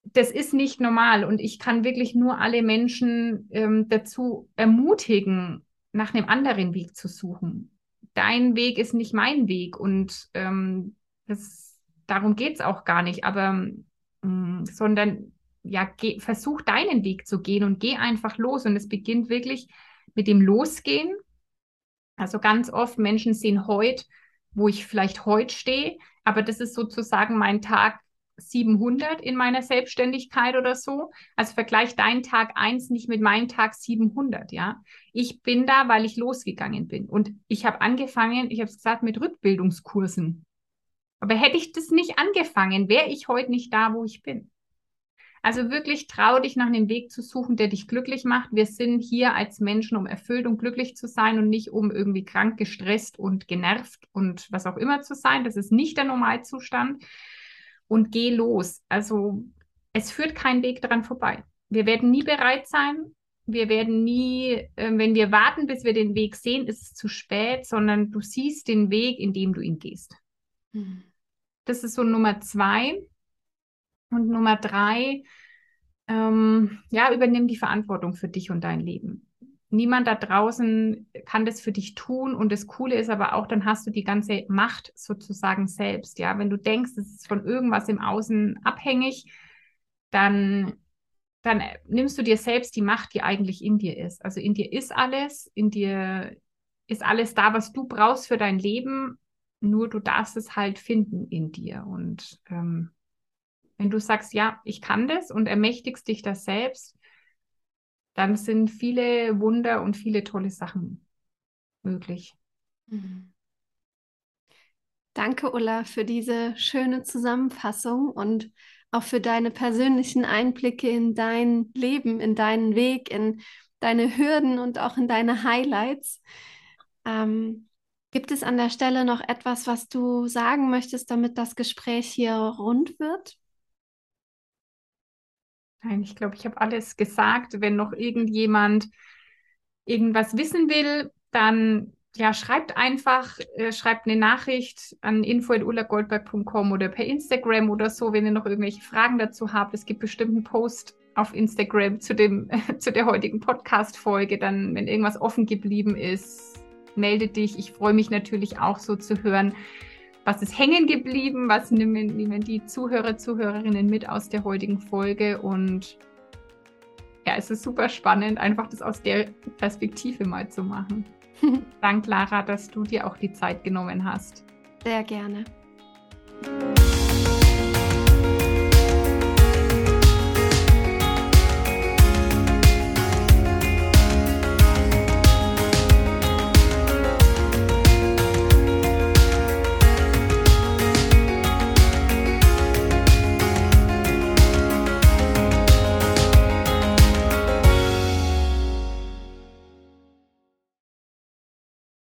Das ist nicht normal und ich kann wirklich nur alle Menschen ähm, dazu ermutigen, nach einem anderen Weg zu suchen dein Weg ist nicht mein Weg. Und ähm, das, darum geht es auch gar nicht, aber mh, mm, sondern ja, geh, versuch deinen Weg zu gehen und geh einfach los. Und es beginnt wirklich mit dem Losgehen. Also ganz oft Menschen sehen heute, wo ich vielleicht heute stehe, aber das ist sozusagen mein Tag 700 in meiner Selbstständigkeit oder so. Also vergleich deinen Tag 1 nicht mit meinem Tag 700, ja. Ich bin da, weil ich losgegangen bin. Und ich habe angefangen, ich habe es gesagt, mit Rückbildungskursen. Aber hätte ich das nicht angefangen, wäre ich heute nicht da, wo ich bin. Also wirklich trau dich nach einem Weg zu suchen, der dich glücklich macht. Wir sind hier als Menschen, um erfüllt und glücklich zu sein und nicht um irgendwie krank, gestresst und genervt und was auch immer zu sein. Das ist nicht der Normalzustand und geh los. Also es führt kein Weg daran vorbei. Wir werden nie bereit sein. Wir werden nie, äh, wenn wir warten, bis wir den Weg sehen, ist es zu spät, sondern du siehst den Weg, in dem du ihn gehst. Mhm. Das ist so Nummer zwei. Und Nummer drei, ähm, ja, übernimm die Verantwortung für dich und dein Leben niemand da draußen kann das für dich tun. Und das Coole ist aber auch, dann hast du die ganze Macht sozusagen selbst. Ja, wenn du denkst, es ist von irgendwas im Außen abhängig, dann, dann nimmst du dir selbst die Macht, die eigentlich in dir ist. Also in dir ist alles, in dir ist alles da, was du brauchst für dein Leben. Nur du darfst es halt finden in dir. Und ähm, wenn du sagst, ja, ich kann das und ermächtigst dich das selbst, dann sind viele Wunder und viele tolle Sachen möglich. Mhm. Danke, Ulla, für diese schöne Zusammenfassung und auch für deine persönlichen Einblicke in dein Leben, in deinen Weg, in deine Hürden und auch in deine Highlights. Ähm, gibt es an der Stelle noch etwas, was du sagen möchtest, damit das Gespräch hier rund wird? Nein, ich glaube, ich habe alles gesagt. Wenn noch irgendjemand irgendwas wissen will, dann ja, schreibt einfach, äh, schreibt eine Nachricht an info.ulagoldberg.com oder per Instagram oder so, wenn ihr noch irgendwelche Fragen dazu habt. Es gibt bestimmt einen Post auf Instagram zu, dem, zu der heutigen Podcast-Folge. Dann, wenn irgendwas offen geblieben ist, melde dich. Ich freue mich natürlich auch so zu hören, was ist hängen geblieben, was nehmen, nehmen die Zuhörer, Zuhörerinnen mit aus der heutigen Folge und ja, es ist super spannend, einfach das aus der Perspektive mal zu machen. Dank, Lara, dass du dir auch die Zeit genommen hast. Sehr gerne.